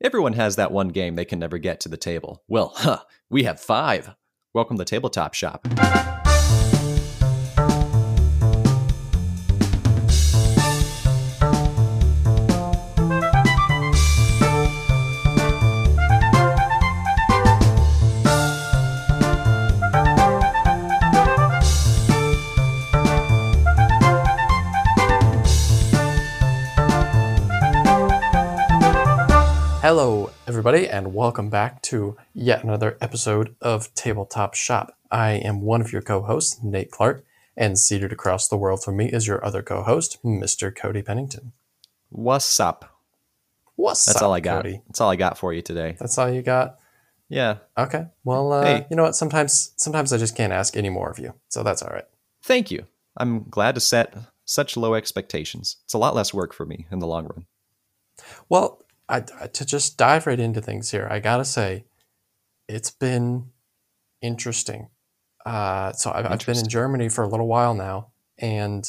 Everyone has that one game they can never get to the table. Well, huh, we have five. Welcome to Tabletop Shop. And welcome back to yet another episode of Tabletop Shop. I am one of your co hosts, Nate Clark, and seated across the world from me is your other co host, Mr. Cody Pennington. What's up? What's That's up, all I got. Cody? That's all I got for you today. That's all you got? Yeah. Okay. Well, uh, Hey. you know what? Sometimes, sometimes I just can't ask any more of you, so that's all right. Thank you. I'm glad to set such low expectations. It's a lot less work for me in the long run. Well, I, to just dive right into things here, I gotta say, it's been interesting. Uh, so I've, I've been in Germany for a little while now, and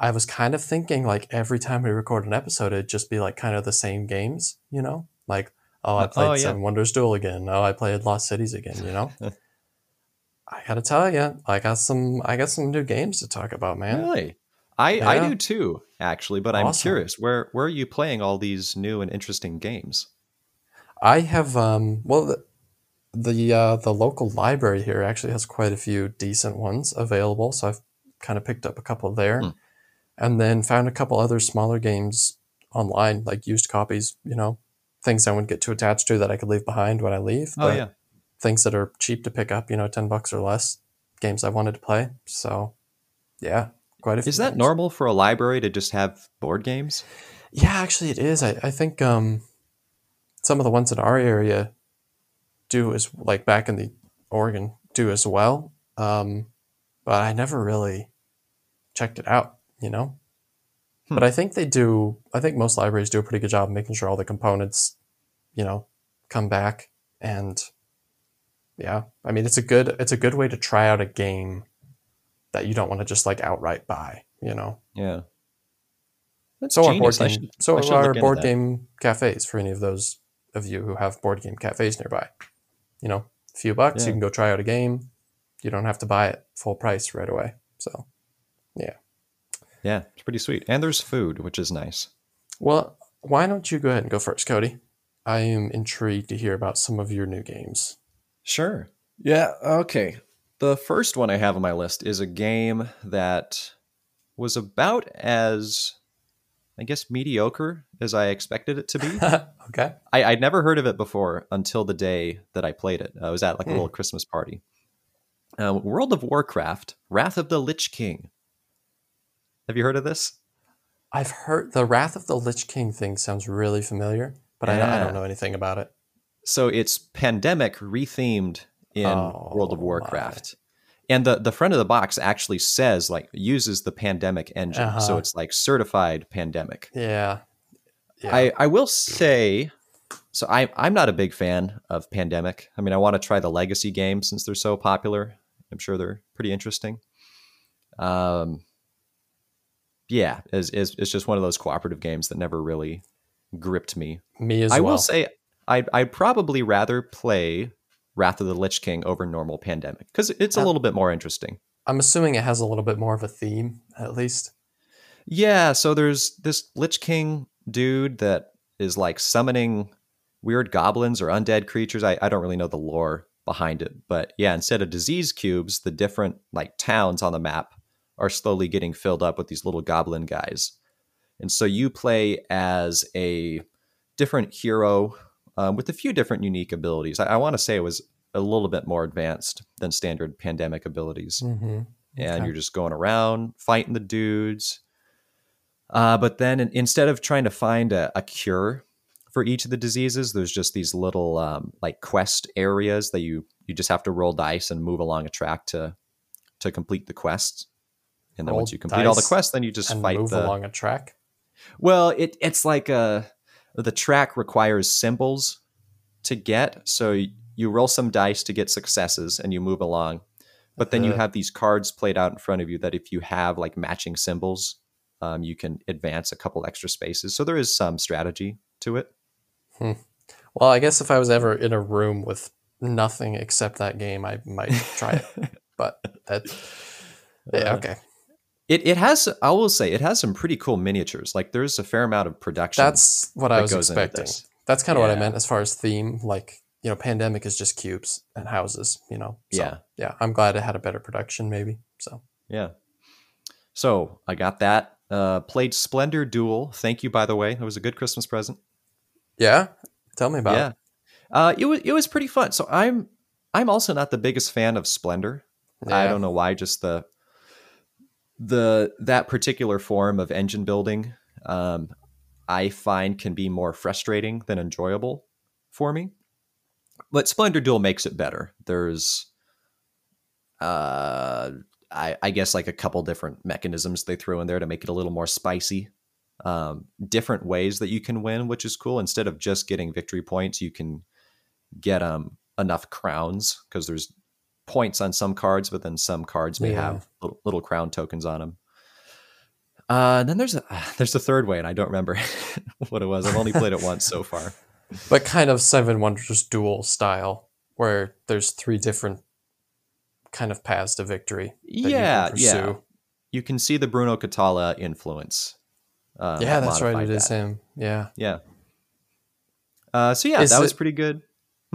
I was kind of thinking like every time we record an episode, it'd just be like kind of the same games, you know? Like, oh, I Uh, played oh, yeah. Seven Wonders Duel again. Oh, I played Lost Cities again. You know? I gotta tell you, I got some, I got some new games to talk about, man. Really? I, I do too, actually, but I'm curious. Where where are you playing all these new and interesting games? I have um well the the, uh, the local library here actually has quite a few decent ones available, so I've kind of picked up a couple there, Hmm. and then found a couple other smaller games online, like used copies. You know, things I wouldn't get too attached to that I could leave behind when I leave. Oh yeah. things that are cheap to pick up. You know, ten bucks or less. Games I wanted to play. So, yeah, quite a few. Is that games. normal for a library to just have board games? Yeah, actually, it is. I, I think um, some of the ones in our area do as like back in the Oregon do as well. Um, but I never really checked it out, you know. Hmm. But I think they do. I think most libraries do a pretty good job of making sure all the components, you know, come back. And yeah, I mean, it's a good it's a good way to try out a game that you don't want to just like outright buy, you know. Yeah. That's So are board game, should- so are board game cafes for any of those of you who have board game cafes nearby. You know, a few bucks, Yeah. you can go try out a game. You don't have to buy it full price right away. So, yeah. Yeah, it's pretty sweet. And there's food, which is nice. well, why don't you go ahead and go first, Cody? I am intrigued to hear about some of your new games. Sure. Yeah, okay. The first one I have on my list is a game that was about as, I guess, mediocre as I expected it to be. okay. I, I'd never heard of it before until the day that I played it. I was at like a Hmm. little Christmas party. Uh, World of Warcraft, Wrath of the Lich King. Have you heard of this? I've heard the Wrath of the Lich King thing sounds really familiar, but I, I don't know anything about it. So it's pandemic rethemed in World of Oh, Warcraft. And the, the front of the box actually says like uses the pandemic engine. So Uh-huh. it's like certified pandemic. Yeah. Yeah. I, I will say so I I'm not a big fan of pandemic. I mean I want to try the legacy game since they're so popular. I'm sure they're pretty interesting. Um yeah, it's, it's, it's just one of those cooperative games that never really gripped me. Me as I well. I will say I'd, I'd probably rather play Wrath of the Lich King over normal Pandemic because it's a little bit more interesting. I'm assuming it has a little bit more of a theme, at least. Yeah, so there's this Lich King dude that is like summoning weird goblins or undead creatures. I, I don't really know the lore behind it, but yeah, instead of disease cubes, the different like towns on the map are slowly getting filled up with these little goblin guys. And so you play as a different hero um, with a few different unique abilities. I, I want to say it was a little bit more advanced than standard pandemic abilities Mm-hmm. and Okay. you're just going around fighting the dudes. Uh, but then in, instead of trying to find a, a cure for each of the diseases, there's just these little um, like quest areas that you you just have to roll dice and move along a track to to complete the quests. And then Roll once you complete all the quests, then you just and fight move the. along a track. Well, it it's like a the track requires symbols to get, so you roll some dice to get successes, and you move along. But then you Uh-huh. have these cards played out in front of you that if you have like matching symbols, um, you can advance a couple extra spaces. So there is some strategy to it. Well, I guess if I was ever in a room with nothing except that game, I might try it. but that, yeah, okay. It it has I will say it has some pretty cool miniatures. Like there's a fair amount of production. That's what I was expecting. That's kind of what I meant as far as theme. Like, you know, Pandemic is just cubes and houses, you know? So, Yeah. Yeah. I'm glad it had a better production, maybe. So, Yeah. So I got that. Uh, played Splendor Duel. Thank you, by the way. It was a good Christmas present. yeah. Tell me about yeah. it. Uh, it was it was pretty fun. So I'm I'm also not the biggest fan of Splendor. I don't know why. Just the the that particular form of engine building, um, I find can be more frustrating than enjoyable for me. But Splendor Duel makes it better. There's, uh, I, I guess like a couple different mechanisms they throw in there to make it a little more spicy. Um, different ways that you can win, which is cool. Instead of just getting victory points, you can get um enough crowns because there's points on some cards, but then some cards may Yeah. have little, little crown tokens on them. Uh, and then there's a there's a third way, and I don't remember what it was. I've only played it once so far. But kind of Seven Wonders duel style, where there's three different kind of paths to victory. that you Yeah, yeah. You can see the Bruno Cathala influence. Um, Yeah, that's right. It is him. Yeah. Yeah. Uh, so yeah, Is that was pretty good.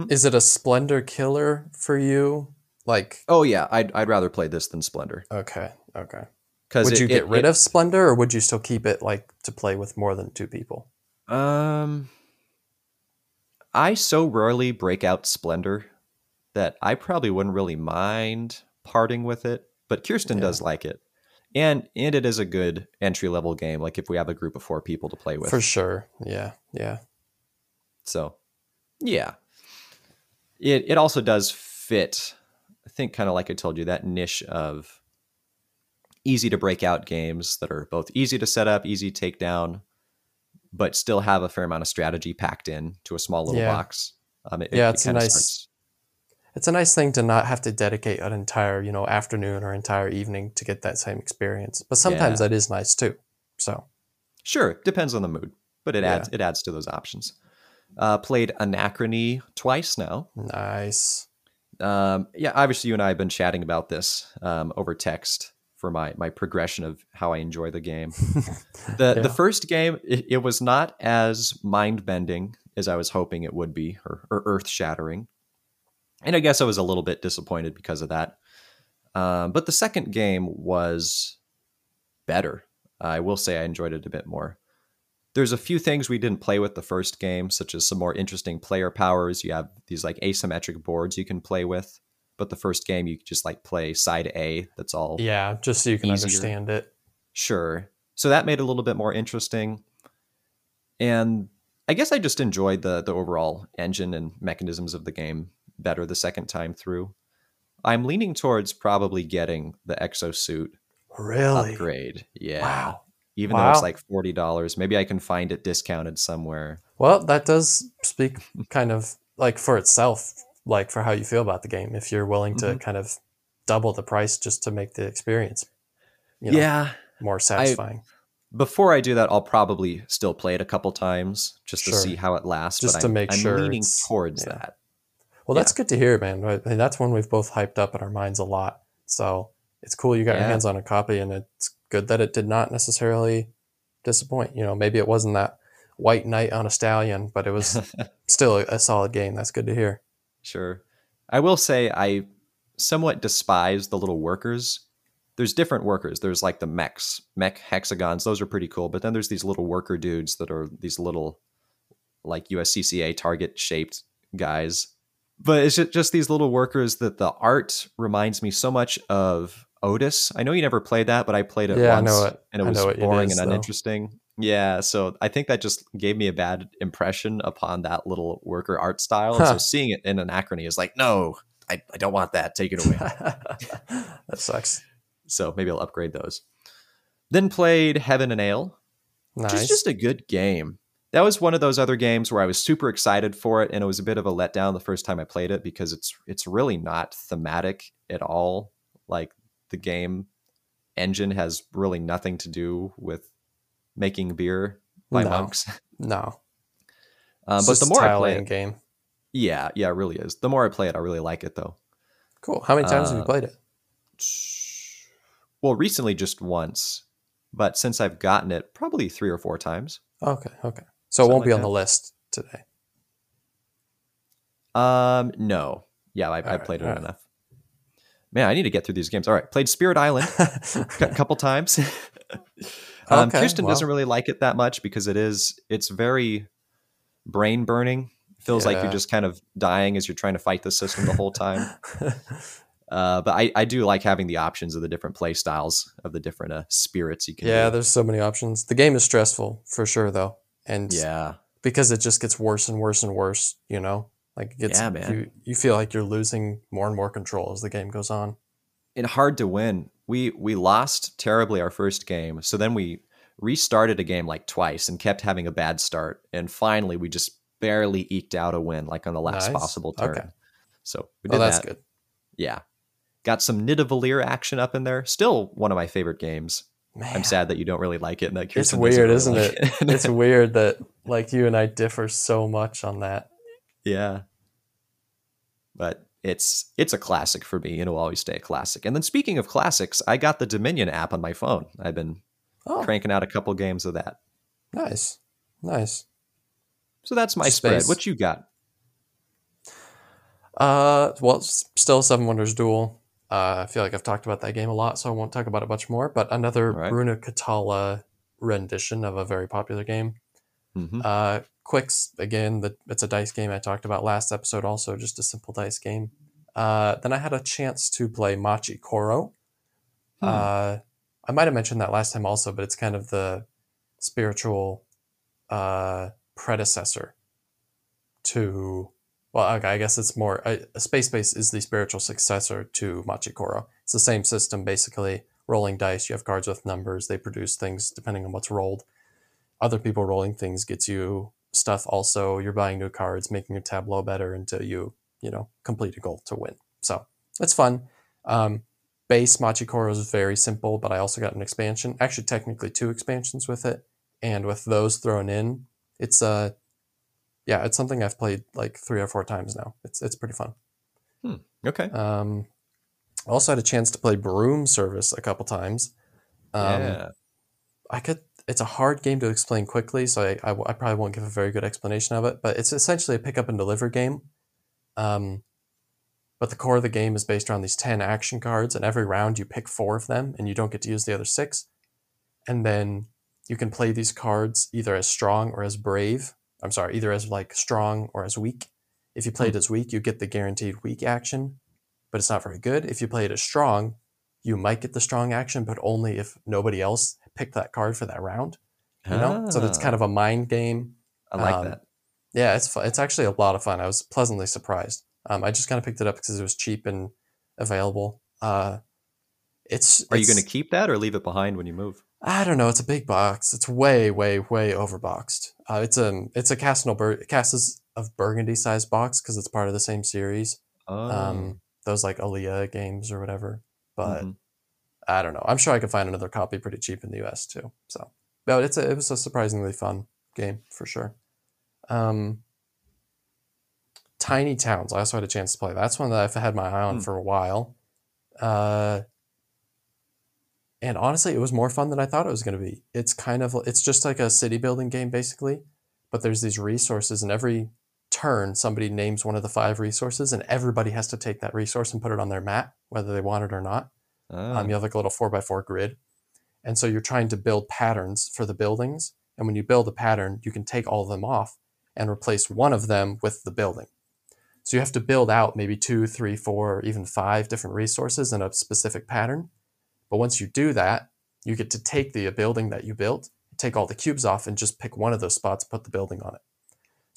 Is it a Splendor killer for you? Like, Oh yeah, I'd I'd rather play this than Splendor okay, okay. because Would you get rid of Splendor, or would you still keep it like to play with more than two people? Um, I so rarely break out Splendor that I probably wouldn't really mind parting with it. But Kirsten Yeah. does like it, and and it is a good entry level game. Like if we have a group of four people to play with, For sure. Yeah, yeah. so yeah, it it also does fit. I think kind of like I told you that niche of easy to break out games that are both easy to set up, easy to take down, but still have a fair amount of strategy packed in to a small little Yeah. box. Um, it, Yeah, it it's a nice- starts- It's a nice thing to not have to dedicate an entire, you know, afternoon or entire evening to get that same experience. But sometimes Yeah. that is nice too. So, Sure, depends on the mood, but it Yeah. adds it adds to those options. Uh, played Anachrony twice now. nice. Um, yeah, obviously you and I have been chatting about this um, over text for my my progression of how I enjoy the game. The Yeah. the first game it, it was not as mind bending as I was hoping it would be, or, or earth shattering, and I guess I was a little bit disappointed because of that. Um, but the second game was better. I will say I enjoyed it a bit more. There's a few things we didn't play with the first game, such as some more interesting player powers. You have these like asymmetric boards you can play with, but the first game you just like play side A. That's all Yeah, just so you can Easier. understand it. Sure. So that made it a little bit more interesting. And I guess I just enjoyed the the overall engine and mechanisms of the game better the second time through. I'm leaning towards probably getting the exosuit Really? upgrade. Yeah. Wow. Even though it's like forty dollars. Maybe I can find it discounted somewhere. Well, that does speak kind of like for itself, like for how you feel about the game. If you're willing to Mhm. kind of double the price just to make the experience, you know, yeah. more satisfying. Before I do that, I'll probably still play it a couple times just to see how it lasts. Just but to I'm, make I'm sure leaning towards yeah. that. Well, that's good to hear, man. I mean, that's one we've both hyped up in our minds a lot. So it's cool you got your hands on a copy, and it's good that it did not necessarily disappoint. You know, maybe it wasn't that white knight on a stallion, but it was still a, solid game. That's good to hear. Sure. I will say I somewhat despise the little workers. There's different workers. There's like the mechs, mech hexagons. Those are pretty cool. But then there's these little worker dudes that are these little like USCCA target shaped guys. But it's just these little workers that the art reminds me so much of Otys. I know you never played that, but I played it Yeah, I once know it. and it I was boring is, and though. uninteresting. Yeah, so I think that just gave me a bad impression upon that little worker art style. Huh. so seeing it in Anachrony is like, no, I, I don't want that. Take it away. that sucks. so maybe I'll upgrade those. Then played Heaven and Ale, which Nice. is just a good game. That was one of those other games where I was super excited for it, and it was a bit of a letdown the first time I played it because it's it's really not thematic at all. Like the game engine has really nothing to do with making beer by No. monks. no. It's but the more I play it, game. yeah, yeah, it really is. The more I play it, I really like it though. Cool. How many times have you Uh, played it? Well, recently just once, but since I've gotten it, probably three or four times. Okay, okay. So it won't be like on that. the list today. Um, no, yeah, I, I Alright, played it alright. enough. Man, I need to get through these games. All right, played Spirit Island a couple times. um, Okay, Kirsten wow. doesn't really like it that much because it is it's very brain burning. Feels like you're just kind of dying as you're trying to fight the system the whole time. Uh, but I, I do like having the options of the different play styles of the different uh, spirits you can. yeah, do. there's so many options. The game is stressful for sure, though, and yeah, because it just gets worse and worse and worse. You know, like it gets Yeah, man. you you feel like you're losing more and more control as the game goes on. and hard to win. We we lost terribly our first game, so then we restarted a game like twice and kept having a bad start, and finally we just barely eked out a win, like on the last Nice. possible turn. Okay. So we Oh, did that's that. good. Yeah, got some Nidavellir action up in there. Still one of my favorite games. Man, I'm sad that you don't really like it. And that It's Kirsten weird, really isn't like it? it's weird that like you and I differ so much on that. Yeah, but it's it's a classic for me, it'll always stay a classic. And then speaking of classics, I got the Dominion app on my phone. I've been Oh, cranking out a couple games of that. nice, nice. So that's my Space. spread. What you got? Uh, well, still Seven Wonders Duel. Uh, I feel like I've talked about that game a lot, so I won't talk about it much more. But another right. Bruno Cathala rendition of a very popular game. Hmm Uh, Qwixx again. The, it's a dice game I talked about last episode. Also, just a simple dice game. Uh, then I had a chance to play Machi Koro. Hmm. Uh, I might have mentioned that last time also, but it's kind of the spiritual uh, predecessor to. Well, okay, I guess it's more. Uh, Space Base is the spiritual successor to Machi Koro. It's the same system, basically. Rolling dice, you have cards with numbers. They produce things depending on what's rolled. Other people rolling things gets you stuff. Also, you're buying new cards, making your tableau better until you, you know, complete a goal to win. So it's fun. Um, base Machi Koro is very simple, but I also got an expansion. Actually, technically two expansions with it, and with those thrown in, it's uh, yeah, it's something I've played like three or four times now. It's it's pretty fun. Okay. Um, also had a chance to play Broom Service a couple times. Um, yeah. I could. It's a hard game to explain quickly, so I, I, I probably won't give a very good explanation of it. But it's essentially a pick up and deliver game. Um, but the core of the game is based around these ten action cards, and every round you pick four of them, and you don't get to use the other six. And then you can play these cards either as strong or as brave. I'm sorry, either as like strong or as weak. If you play it as weak, you get the guaranteed weak action, but it's not very good. If you play it as strong, you might get the strong action, but only if nobody else picked that card for that round. You know, so that's kind of a mind game. I like um, that. Yeah, it's it's actually a lot of fun. I was pleasantly surprised. Um, I just kind of picked it up because it was cheap and available. Uh, it's Are you going to keep that or leave it behind when you move? I don't know. It's a big box. It's way, way, way overboxed. Uh, it's a it's a Castle Bur- Castles of Burgundy sized box because it's part of the same series. Oh. Um, those like alea games or whatever. But Mhm. I don't know. I'm sure I could find another copy pretty cheap in the U.S. too. So, but it's a, it was a surprisingly fun game for sure. Um, Tiny Towns. I also had a chance to play. That's one that I've had my eye on Hmm. for a while. Uh, and honestly, it was more fun than I thought it was going to be. It's kind of it's just like a city building game basically, but there's these resources, and every turn somebody names one of the five resources, and everybody has to take that resource and put it on their map, whether they want it or not. Ah. Um, you have like a little four by four grid. And so you're trying to build patterns for the buildings. And when you build a pattern, you can take all of them off and replace one of them with the building. So you have to build out maybe two, three, four, or even five different resources in a specific pattern. But once you do that, you get to take the building that you built, take all the cubes off, and just pick one of those spots, put the building on it.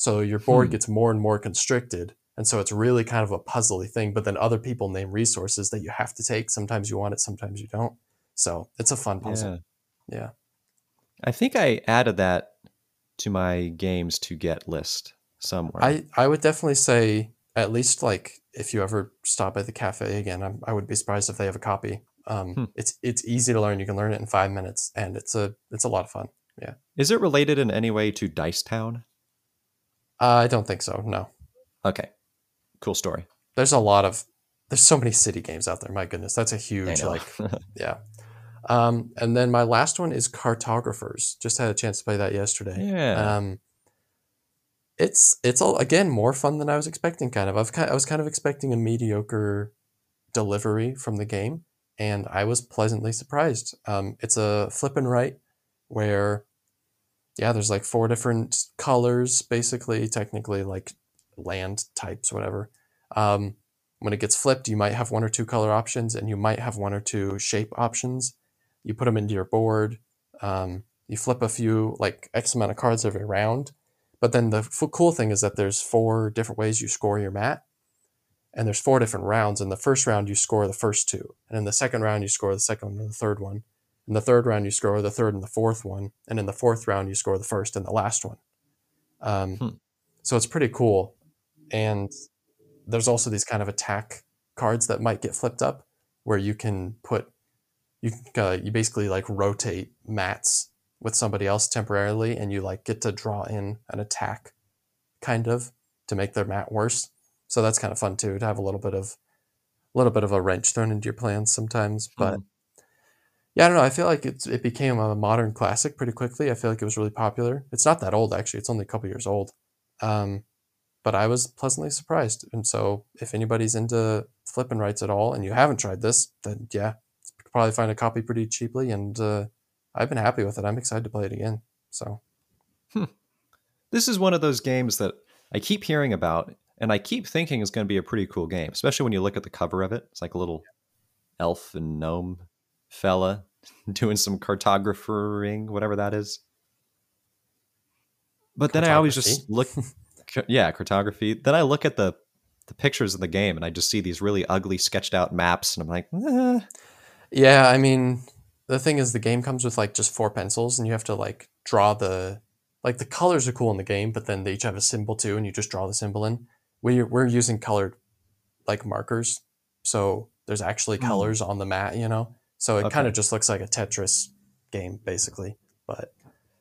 So your board Hmm. gets more and more constricted. And so it's really kind of a puzzly thing. But then other people name resources that you have to take. Sometimes you want it, sometimes you don't. So it's a fun puzzle. yeah. Yeah. I think I added that to my games to get list somewhere. I, I would definitely say, at least like if you ever stop at the cafe again, I'm, I would be surprised if they have a copy. Um, Hmm. It's it's easy to learn. You can learn it in five minutes, and it's a it's a lot of fun. Yeah. Is it related in any way to Dice Town? Uh, I don't think so. No. Okay, cool story. There's a lot of there's so many city games out there. My goodness, that's a huge like yeah. Um, and then my last one is Cartographers. Just had a chance to play that yesterday. yeah. Um, it's it's all again more fun than I was expecting. Kind of, I've kind I was kind of expecting a mediocre delivery from the game, and I was pleasantly surprised. Um, it's a flip and write where, yeah, there's like four different colors, basically, technically like land types, whatever. Um, when it gets flipped, you might have one or two color options, and you might have one or two shape options. You put them into your board. Um, you flip a few, like X amount of cards every round. But then the f- cool thing is that there's four different ways you score your mat, and there's four different rounds. In the first round, you score the first two, and in the second round, you score the second and the third one. In the third round, you score the third and the fourth one, and in the fourth round, you score the first and the last one. Um, Hmm. So it's pretty cool, and there's also these kind of attack cards that might get flipped up, where you can put you uh, you basically like rotate mats with somebody else temporarily and you like get to draw in an attack kind of to make their mat worse so that's kind of fun too to have a little bit of a little bit of a wrench thrown into your plans sometimes but Mhm. Yeah i don't know i feel like it's, it became a modern classic pretty quickly i feel like it was really popular. It's not that old actually it's only a couple years old um, but i was pleasantly surprised and so if anybody's into flipping rights at all and you haven't tried this then yeah you could probably find a copy pretty cheaply and uh, i've been happy with it i'm excited to play it again so. This is one of those games that I keep hearing about, and I keep thinking is going to be a pretty cool game, especially when you look at the cover of it. It's like a little elf and gnome fella doing some cartographering, whatever that is. But then I always just look, yeah, cartography. Then I look at the the pictures of the game, and I just see these really ugly, sketched out maps, and I'm like, eh. Yeah, I mean, the thing is, the game comes with like just four pencils, and you have to like draw the like the colors are cool in the game, but then they each have a symbol too, and you just draw the symbol in. We we're using colored like markers, so there's actually Hmm. colors on the mat, you know. So it Okay. kind of just looks like a Tetris game, basically. But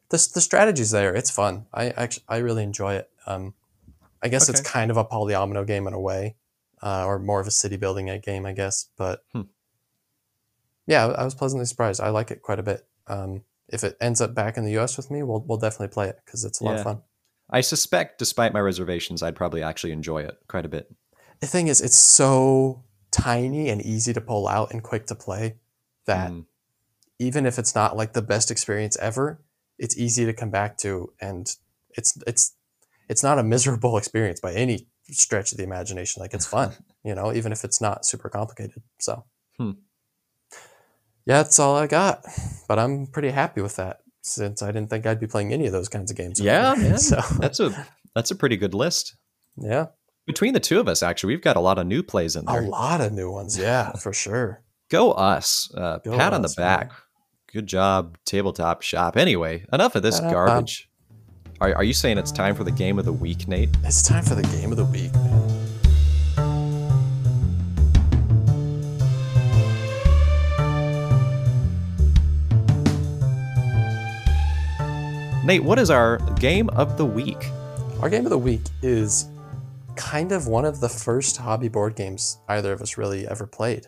the the strategy's there. It's fun. I actually I really enjoy it. Um, I guess it's kind of a polyomino game in a way, uh, or more of a city building game, I guess. But Hmm. yeah, I was pleasantly surprised. I like it quite a bit. Um, if it ends up back in the U.S. with me, we'll we'll definitely play it because it's a lot Yeah. of fun. I suspect, despite my reservations, I'd probably actually enjoy it quite a bit. The thing is, it's so tiny and easy to pull out and quick to play that Mm. even if it's not like the best experience ever, it's easy to come back to, and it's it's it's not a miserable experience by any stretch of the imagination. Like it's fun, you know, even if it's not super complicated. So, Hmm. yeah, that's all I got. But I'm pretty happy with that since I didn't think I'd be playing any of those kinds of games. Yeah, man. So That's a that's a pretty good list. yeah, Between the two of us, actually, we've got a lot of new plays in there. a lot of new ones. Yeah, for sure. Go us. Uh, Go pat on the us, man. back. Good job, tabletop shop. Anyway, enough of this garbage. Are, are you saying it's time for the game of the week, Nate? It's time for the game of the week, man. Nate, what is our game of the week? Our game of the week is kind of one of the first hobby board games either of us really ever played.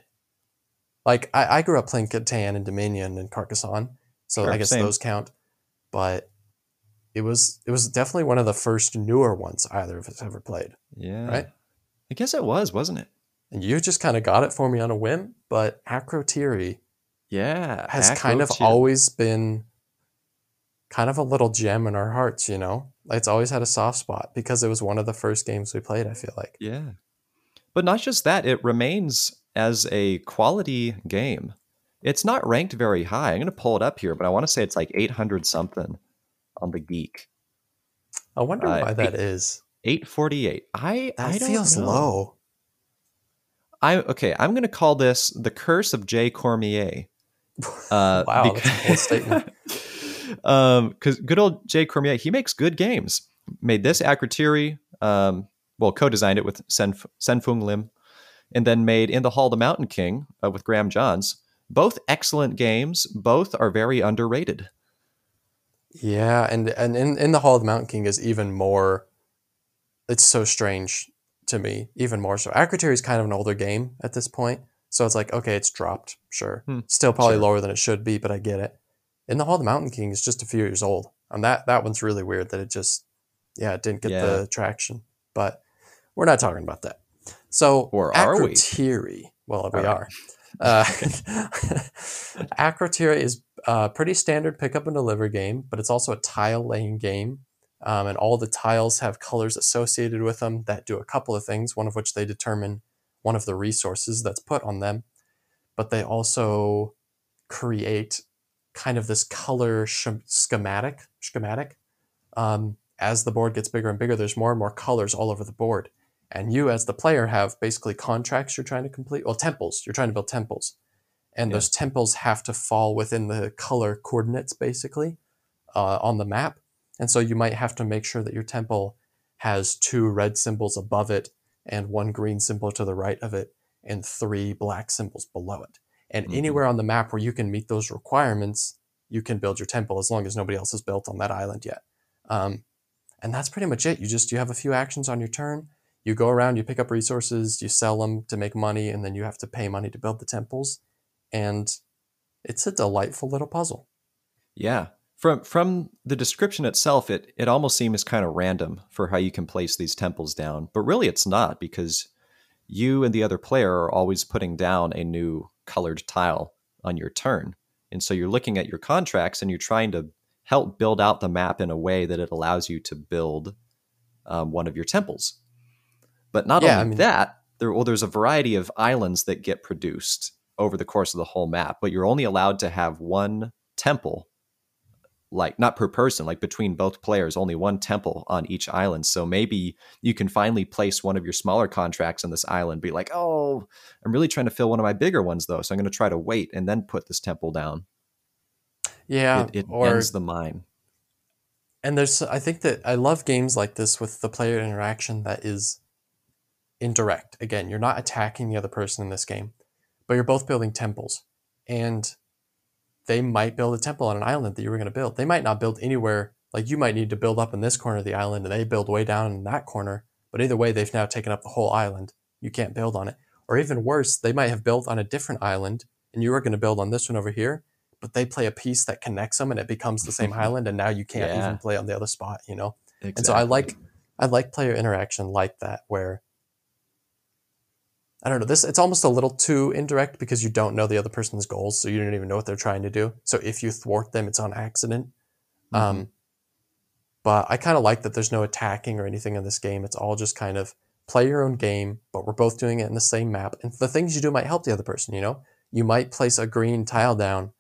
Like I, I grew up playing Catan and Dominion and Carcassonne, so Sure, I guess same. those count. But it was it was definitely one of the first newer ones either of us ever played. Yeah. Right? I guess it was, wasn't it? And you just kind of got it for me on a whim, but Akrotiri Yeah. has kind of always been kind of a little gem in our hearts, you know? It's always had a soft spot because it was one of the first games we played, I feel like. Yeah. But not just that, it remains as a quality game. It's not ranked very high. I'm going to pull it up here, but I want to say it's like 800 something on the Geek. I wonder Uh, why that eight- is. 848. I That I don't feels know. low. I okay, I'm going to call this the curse of Jay Cormier. Uh, Wow, that's a bold statement. um, because good old Jay Cormier, he makes good games. Made this Akrotiri, um, well, co-designed it with Sen Sen-Foong Lim, and then made In the Hall of the Mountain King uh, with Graeme Jahns. Both excellent games. Both are very underrated. Yeah, and and in, in the Hall of the Mountain King is even more it's so strange to me, even more so. Akrotiri is kind of an older game at this point, so it's like okay, it's dropped, sure, Hmm, still probably sure. lower than it should be, but I get it. In the Hall of the Mountain King is just a few years old, and that that one's really weird that it just yeah it didn't get Yeah. the traction. But we're not talking about that. So Or are we? Akrotiri, well, we All right. are. Uh, Akrotiri is a pretty standard pick up and deliver game, but it's also a tile laying game. Um, and all the tiles have colors associated with them that do a couple of things, one of which they determine one of the resources that's put on them. But they also create kind of this color sch- schematic. Schematic. Um, as the board gets bigger and bigger, there's more and more colors all over the board. And you, as the player, have basically contracts you're trying to complete. Well, temples. You're trying to build temples. And Yeah. those temples have to fall within the color coordinates, basically, uh, on the map. And so you might have to make sure that your temple has two red symbols above it and one green symbol to the right of it and three black symbols below it. And Mhm. anywhere on the map where you can meet those requirements, you can build your temple as long as nobody else has built on that island yet. Um, and that's pretty much it. You just you have a few actions on your turn. You go around, you pick up resources, you sell them to make money, and then you have to pay money to build the temples. And it's a delightful little puzzle. Yeah. From from the description itself, it it almost seems kind of random for how you can place these temples down. But really it's not because you and the other player are always putting down a new colored tile on your turn. And so you're looking at your contracts and you're trying to help build out the map in a way that it allows you to build um, one of your temples. But not Yeah, only I mean- that, there well, there's a variety of islands that get produced over the course of the whole map, but you're only allowed to have one temple, like not per person, like between both players, only one temple on each island. So maybe you can finally place one of your smaller contracts on this island, be like, oh, I'm really trying to fill one of my bigger ones though, so I'm going to try to wait and then put this temple down. Yeah, it it or ends the mine. and there's I think that I love games like this with the player interaction that is indirect. Again, you're not attacking the other person in this game, but you're both building temples. And they might build a temple on an island that you were going to build. They might not build anywhere. Like you might need to build up in this corner of the island and they build way down in that corner. But either way, they've now taken up the whole island. You can't build on it. Or even worse, they might have built on a different island and you were going to build on this one over here, but they play a piece that connects them and it becomes the same island and now you can't Yeah. even play on the other spot, you know? Exactly. And so I like I like player interaction like that where I don't know, this it's almost a little too indirect because you don't know the other person's goals, so you don't even know what they're trying to do. So if you thwart them, it's on accident. Mhm. Um but I kind of like that there's no attacking or anything in this game. It's all just kind of play your own game, but we're both doing it in the same map. And the things you do might help the other person, you know? You might place a green tile down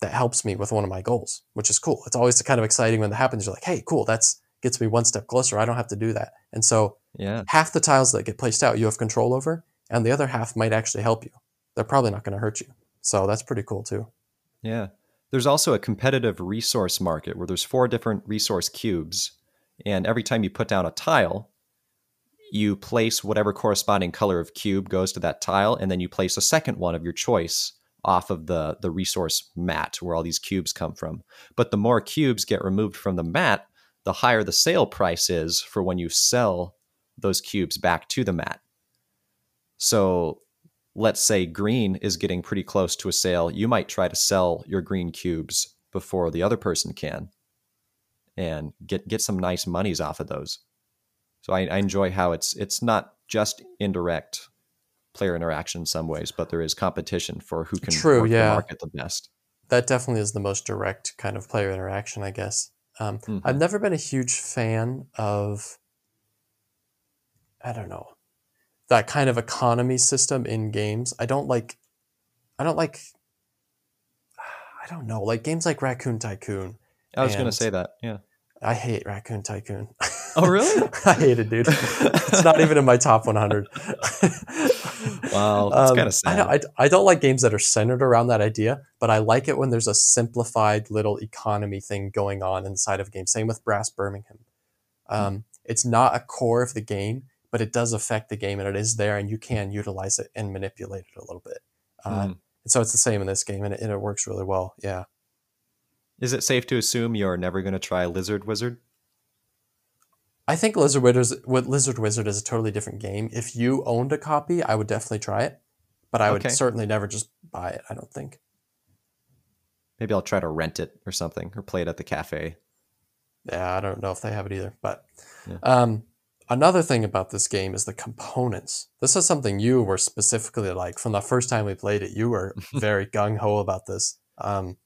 that helps me with one of my goals, which is cool. It's always kind of exciting when that happens. You're like, hey, cool, that's gets me one step closer. I don't have to do that. And so yeah. half the tiles that get placed out you have control over, and the other half might actually help you. They're probably not going to hurt you. So that's pretty cool too. Yeah. There's also a competitive resource market where there's four different resource cubes. And every time you put down a tile, you place whatever corresponding color of cube goes to that tile, and then you place a second one of your choice off of the, the resource mat where all these cubes come from. But the more cubes get removed from the mat, the higher the sale price is for when you sell those cubes back to the mat. So let's say green is getting pretty close to a sale, you might try to sell your green cubes before the other person can and get get some nice monies off of those. So I, I enjoy how it's it's not just indirect player interaction in some ways, but there is competition for who can True, yeah. the market the best. That definitely is the most direct kind of player interaction, I guess. Um, Mhm. I've never been a huge fan of, I don't know, that kind of economy system in games. I don't like, I don't like, I don't know, like games like Raccoon Tycoon. I was going to say that. Yeah. I hate Raccoon Tycoon. Oh, really? I hate it, dude. it's not even in my top 100. Wow, that's Um, kinda I, sad. don't- I, I don't like games that are centered around that idea, but I like it when there's a simplified little economy thing going on inside of a game. Same with Brass Birmingham. Um, it's not a core of the game, but it does affect the game and it is there, and you can utilize it and manipulate it a little bit. Uh, Hmm. and so it's the same in this game, and it, and it works really well. Yeah. Is it safe to assume you're never going to try Lizard Wizard? I think Lizard Wizard, Lizard Wizard is a totally different game. If you owned a copy, I would definitely try it, but I would Okay. certainly never just buy it. I don't think. Maybe I'll try to rent it or something, or play it at the cafe. Yeah, I don't know if they have it either. But Yeah. um, another thing about this game is the components. This is something you were specifically like from the first time we played it. You were very gung ho about this, um,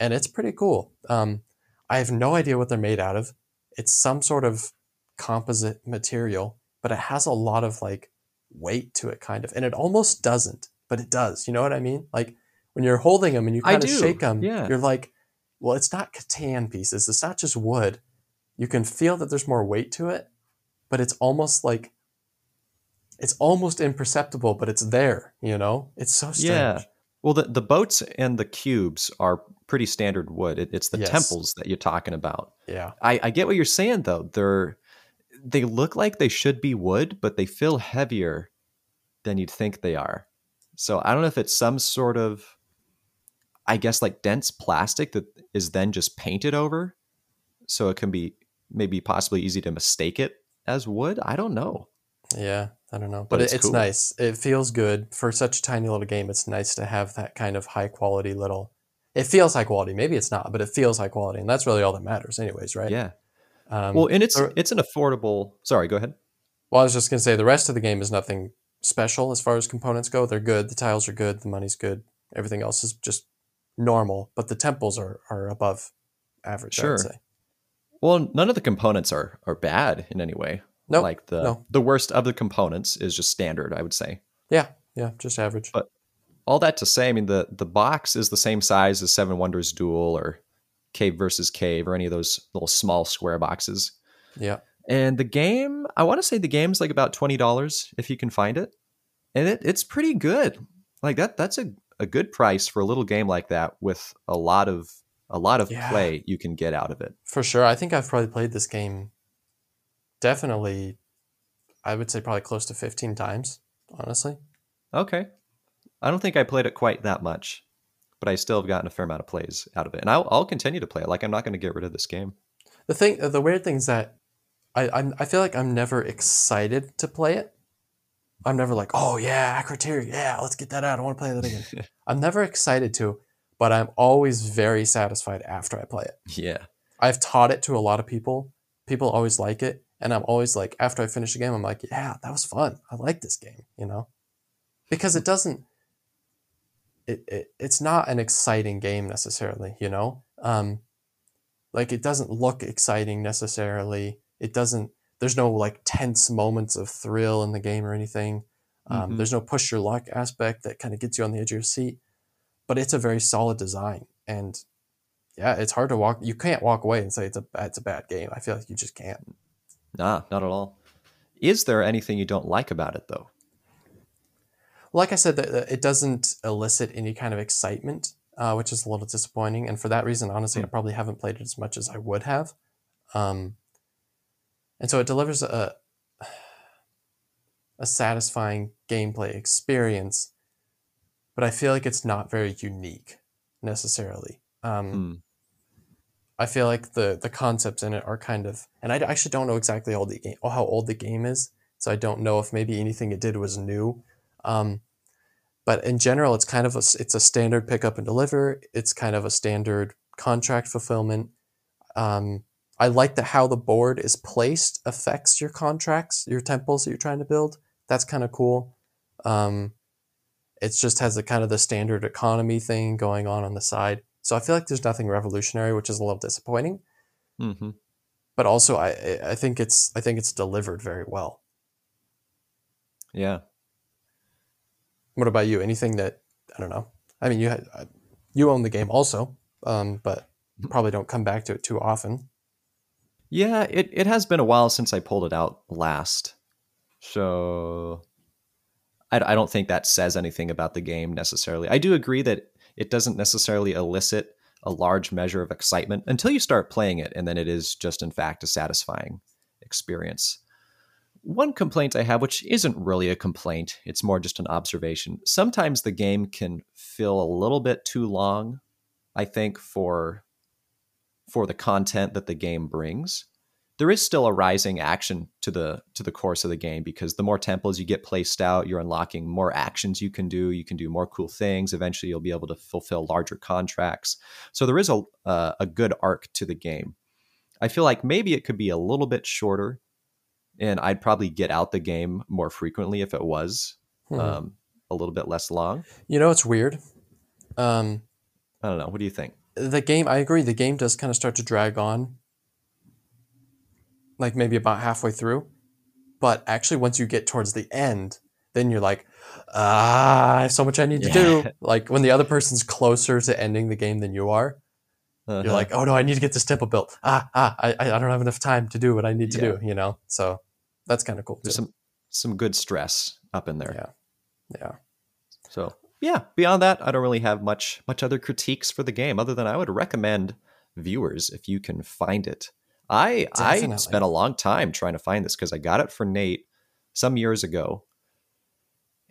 and it's pretty cool. Um, I have no idea what they're made out of. It's some sort of composite material, but it has a lot of like weight to it, kind of, and it almost doesn't, but it does. You know what I mean? Like when you're holding them and you kind of shake them, yeah. you're like, well, it's not Catan pieces. It's not just wood. You can feel that there's more weight to it, but it's almost like it's almost imperceptible, but it's there. You know, it's so strange. Yeah. Well, the, the boats and the cubes are pretty standard wood. It, it's the Yes. temples that you're talking about. Yeah. I, I get what you're saying though. They're they look like they should be wood, but they feel heavier than you'd think they are. So I don't know if it's some sort of I guess like dense plastic that is then just painted over. So it can be maybe possibly easy to mistake it as wood. I don't know. Yeah, I don't know, But but, it's it's cool. nice. It feels good for such a tiny little game. It's nice to have that kind of high quality little. It feels high quality. Maybe it's not, but it feels high quality, and that's really all that matters, anyways, right? Yeah. Um, Well, and it's the- it's an affordable. Sorry, go ahead. well, I was just gonna say the rest of the game is nothing special as far as components go. They're good. The tiles are good. The money's good. Everything else is just normal, but the temples are are above average. I Sure. Well, none of the components are are bad in any way. Nope, like the no. the worst of the components is just standard, I would say. Yeah, yeah, just average. But- All that to say, I mean the the box is the same size as Seven Wonders Duel or Cave versus Cave or any of those little small square boxes. yeah, And the game, I want to say the game's like about twenty dollars if you can find it, and it, it's pretty good. Like that, that's a, a good price for a little game like that with a lot of a lot of Yeah. play you can get out of it. for sure. I think I've probably played this game. Definitely, I would say probably close to fifteen times. Honestly. Okay. I don't think I played it quite that much, but I still have gotten a fair amount of plays out of it, and I'll, I'll continue to play it. Like I'm not going to get rid of this game. The thing, the weird thing is that I I'm, I feel like I'm never excited to play it. I'm never like, oh yeah, Akrotiri, yeah, let's get that out. I want to play that again. I'm never excited to, but I'm always very satisfied after I play it. Yeah. I've taught it to a lot of people. People always like it, and I'm always like, after I finish a game, I'm like, yeah, that was fun. I like this game, you know, because it doesn't. It, it it's not an exciting game necessarily, you know. Um, like it doesn't look exciting necessarily. It doesn't. There's no like tense moments of thrill in the game or anything. Um, Mhm. There's no push your luck aspect that kind of gets you on the edge of your seat. But it's a very solid design, and yeah, it's hard to walk. You can't walk away and say it's a it's a bad game. I feel like you just can't. Nah, not at all. Is there anything you don't like about it though? Like I said, it doesn't elicit any kind of excitement, uh, which is a little disappointing. And for that reason, honestly, I probably haven't played it as much as I would have. Um, and so it delivers a a satisfying gameplay experience, but I feel like it's not very unique necessarily. Um, Hmm. I feel like the the concepts in it are kind of, and I actually don't know exactly how old the game, how old the game is, so I don't know if maybe anything it did was new. Um, but in general, it's kind of a it's a standard pick up and deliver. It's kind of a standard contract fulfillment. Um, I like that how the board is placed affects your contracts, your temples that you're trying to build. That's kind of cool. Um, it just has a kind of the standard economy thing going on on the side. So I feel like there's nothing revolutionary, which is a little disappointing. hmm But also, I I- think it's I think it's delivered very well. Yeah. What about you? Anything that I don't know? I mean, you had, uh, you own the game also, um, but probably don't come back to it too often. Yeah, it, it has been a while since I pulled it out last. So I, I don't think that says anything about the game necessarily. I do agree that it doesn't necessarily elicit a large measure of excitement until you start playing it, and then it is just, in fact, a satisfying experience. One complaint I have, which isn't really a complaint, it's more just an observation. Sometimes the game can feel a little bit too long, I think, for for the content that the game brings. There is still a rising action to the to the course of the game because the more temples you get placed out, you're unlocking more actions you can do. You can do more cool things. Eventually, you'll be able to fulfill larger contracts. So there is a uh, a good arc to the game. I feel like maybe it could be a little bit shorter, and I'd probably get out the game more frequently if it was Hmm. um, a little bit less long. you know, it's weird. Um, I don't know. What do you think? the game, I agree. The game does kind of start to drag on, like maybe about halfway through. But actually, once you get towards the end, then you're like, ah, I have so much I need to do. Like when the other person's closer to ending the game than you are, Uh-huh. you're like, oh no, I need to get this temple built. Ah, ah, I, I don't have enough time to do what I need to Yeah. do. You know, so that's kind of cool. there's Too. some some good stress up in there. Yeah. Yeah. So yeah, beyond that, I don't really have much much other critiques for the game other than I would recommend viewers if you can find it. I I spent a long time trying to find this because I got it for Nate some years ago,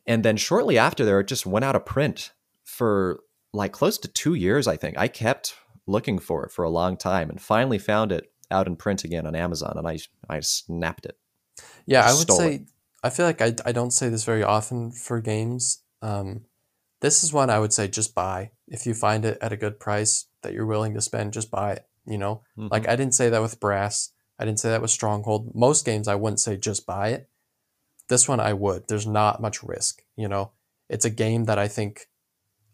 and then shortly after there, it just went out of print for like close to two years. I think I kept looking for it for a long time and finally found it out in print again on Amazon, and I I snapped it. Yeah, I would say I feel like I, I don't say this very often for games. Um, this is one I would say just buy if you find it at a good price that you're willing to spend. Just buy it. You know, like I didn't say that with Brass. I didn't say that with Stronghold. Most games I wouldn't say just buy it. This one I would. There's not much risk. You know, it's a game that I think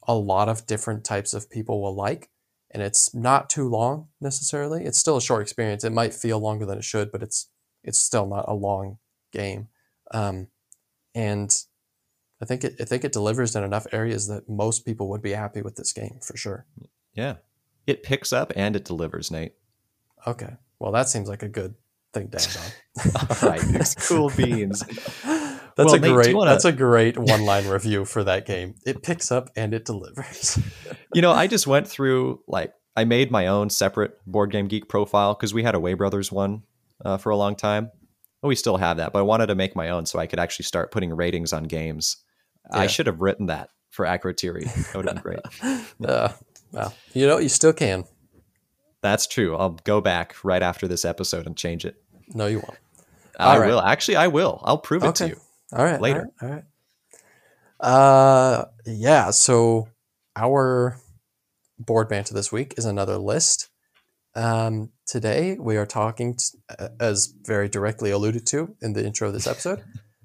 a lot of different types of people will like, and it's not too long necessarily. It's still a short experience. It might feel longer than it should, but it's it's still not a long game. Um, and I think it I think it delivers in enough areas that most people would be happy with this game for sure. yeah, it picks up and it delivers, Nate. Okay, well that seems like a good thing to end on. All right, it's cool beans. That's Well, a Nate, great. wanna- That's a great one-line review for that game. It picks up and it delivers. you know, I just went through like I made my own separate board game geek profile because we had a Way Brothers one uh, for a long time. We still have that, but I wanted to make my own so I could actually start putting ratings on games. I should have written that for Akrotiri. That would have been great. uh, well, you know, you still can. That's true. I'll go back right after this episode and change it. No, you won't. I right. will. Actually, I will. I'll prove it to you. All right. Later. All right. All right. Uh, yeah. So our board banter this week is another list. Um, today we are talking, t- uh, as very directly alluded to in the intro of this episode,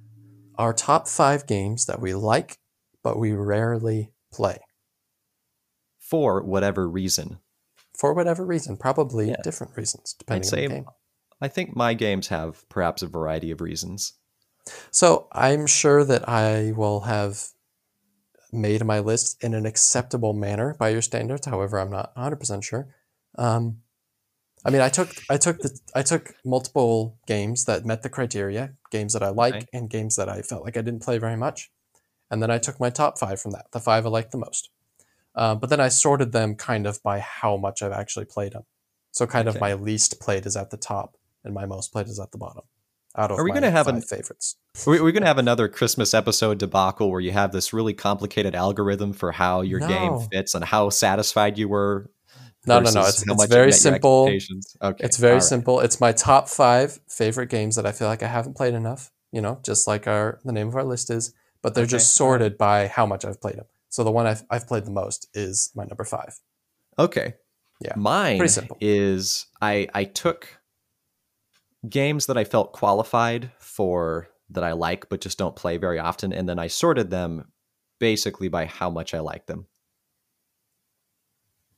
our top five games that we like, but we rarely play For whatever reason. for whatever reason. Probably Yeah. different reasons depending say on the game. I think my games have perhaps a variety of reasons. So I'm sure that I will have made my list in an acceptable manner by your standards. However, I'm not 100% sure. Um, I mean, I took I took the I took multiple games that met the criteria, games that I like, Okay. and games that I felt like I didn't play very much, and then I took my top five from that, the five I liked the most. Uh, but then I sorted them kind of by how much I've actually played them. So kind of my least played is at the top, and my most played is at the bottom. Out of Are we gonna have five an- favorites? We- We're going to have another Christmas episode debacle where you have this really complicated algorithm for how your No. game fits and how satisfied you were. No, no, no. It's, it's very simple. Okay, It's very right. simple. It's my top five favorite games that I feel like I haven't played enough. You know, just like our the name of our list is, but they're Okay, just sorted by how much I've played them. So the one I've, I've played the most is my number five. Okay. Yeah, Mine pretty simple. is I I took games that I felt qualified for that I like but just don't play very often and then I sorted them basically by how much I like them.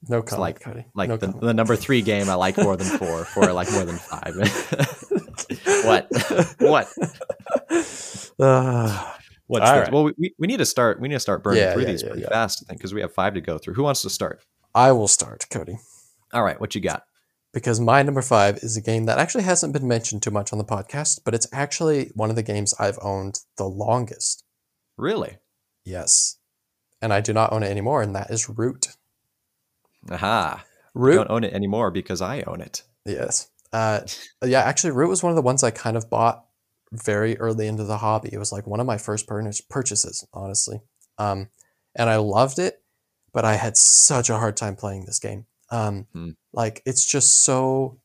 No comment, like Cody. like no the, comment. the number 3 game I like more than 4, 4 I like more than 5. what? what? Ah, What's All this? right. Well, we, we need to start. We need to start burning Yeah, through yeah, these yeah, pretty yeah. fast, I think, because we have five to go through. Who wants to start? I will start, Cody, All right, what you got? because my number five is a game that actually hasn't been mentioned too much on the podcast, but it's actually one of the games I've owned the longest. Really? Yes, and I do not own it anymore, and that is Root. Aha! You Root don't own it anymore because I own it. Yes. Uh, yeah, actually, Root was one of the ones I kind of bought very early into the hobby. It was like one of my first purchases, honestly. Um, and I loved it, but I had such a hard time playing this game. Um, Hmm. Like, it's just so.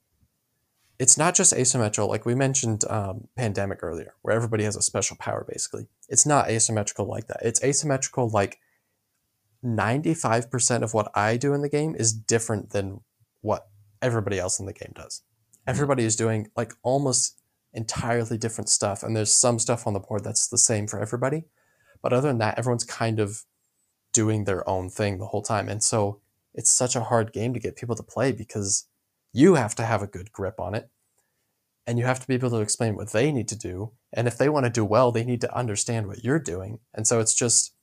it's not just asymmetrical. Like we mentioned, um, pandemic earlier, where everybody has a special power. Basically, it's not asymmetrical like that. It's asymmetrical like ninety five percent of what I do in the game is different than what everybody else in the game does. Everybody is doing like almost entirely different stuff, and there's some stuff on the board that's the same for everybody. But other than that, everyone's kind of doing their own thing the whole time, and so it's such a hard game to get people to play because you have to have a good grip on it and you have to be able to explain what they need to do and if they want to do well they need to understand what you're doing and so it's just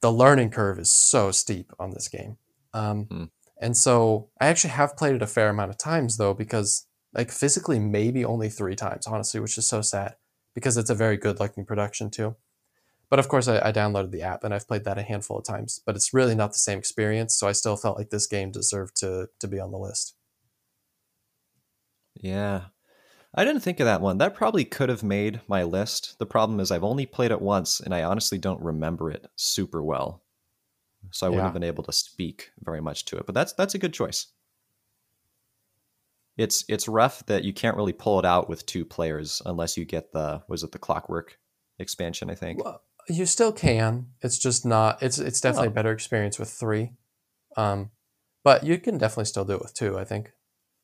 the learning curve is so steep on this game um, Hmm. and so i actually have played it a fair amount of times though because like physically maybe only three times honestly which is so sad because it's a very good looking production too but of course I, I downloaded the app and i've played that a handful of times but it's really not the same experience so i still felt like this game deserved to to be on the list Yeah. I didn't think of that one. That probably could have made my list. The problem is I've only played it once and I honestly don't remember it super well. So I wouldn't have been able to speak very much to it. But that's that's a good choice. It's it's rough that you can't really pull it out with two players unless you get the was it the clockwork expansion, I think. Well, you still can. It's just not. It's it's definitely Oh. a better experience with three, um, but you can definitely still do it with two. I think.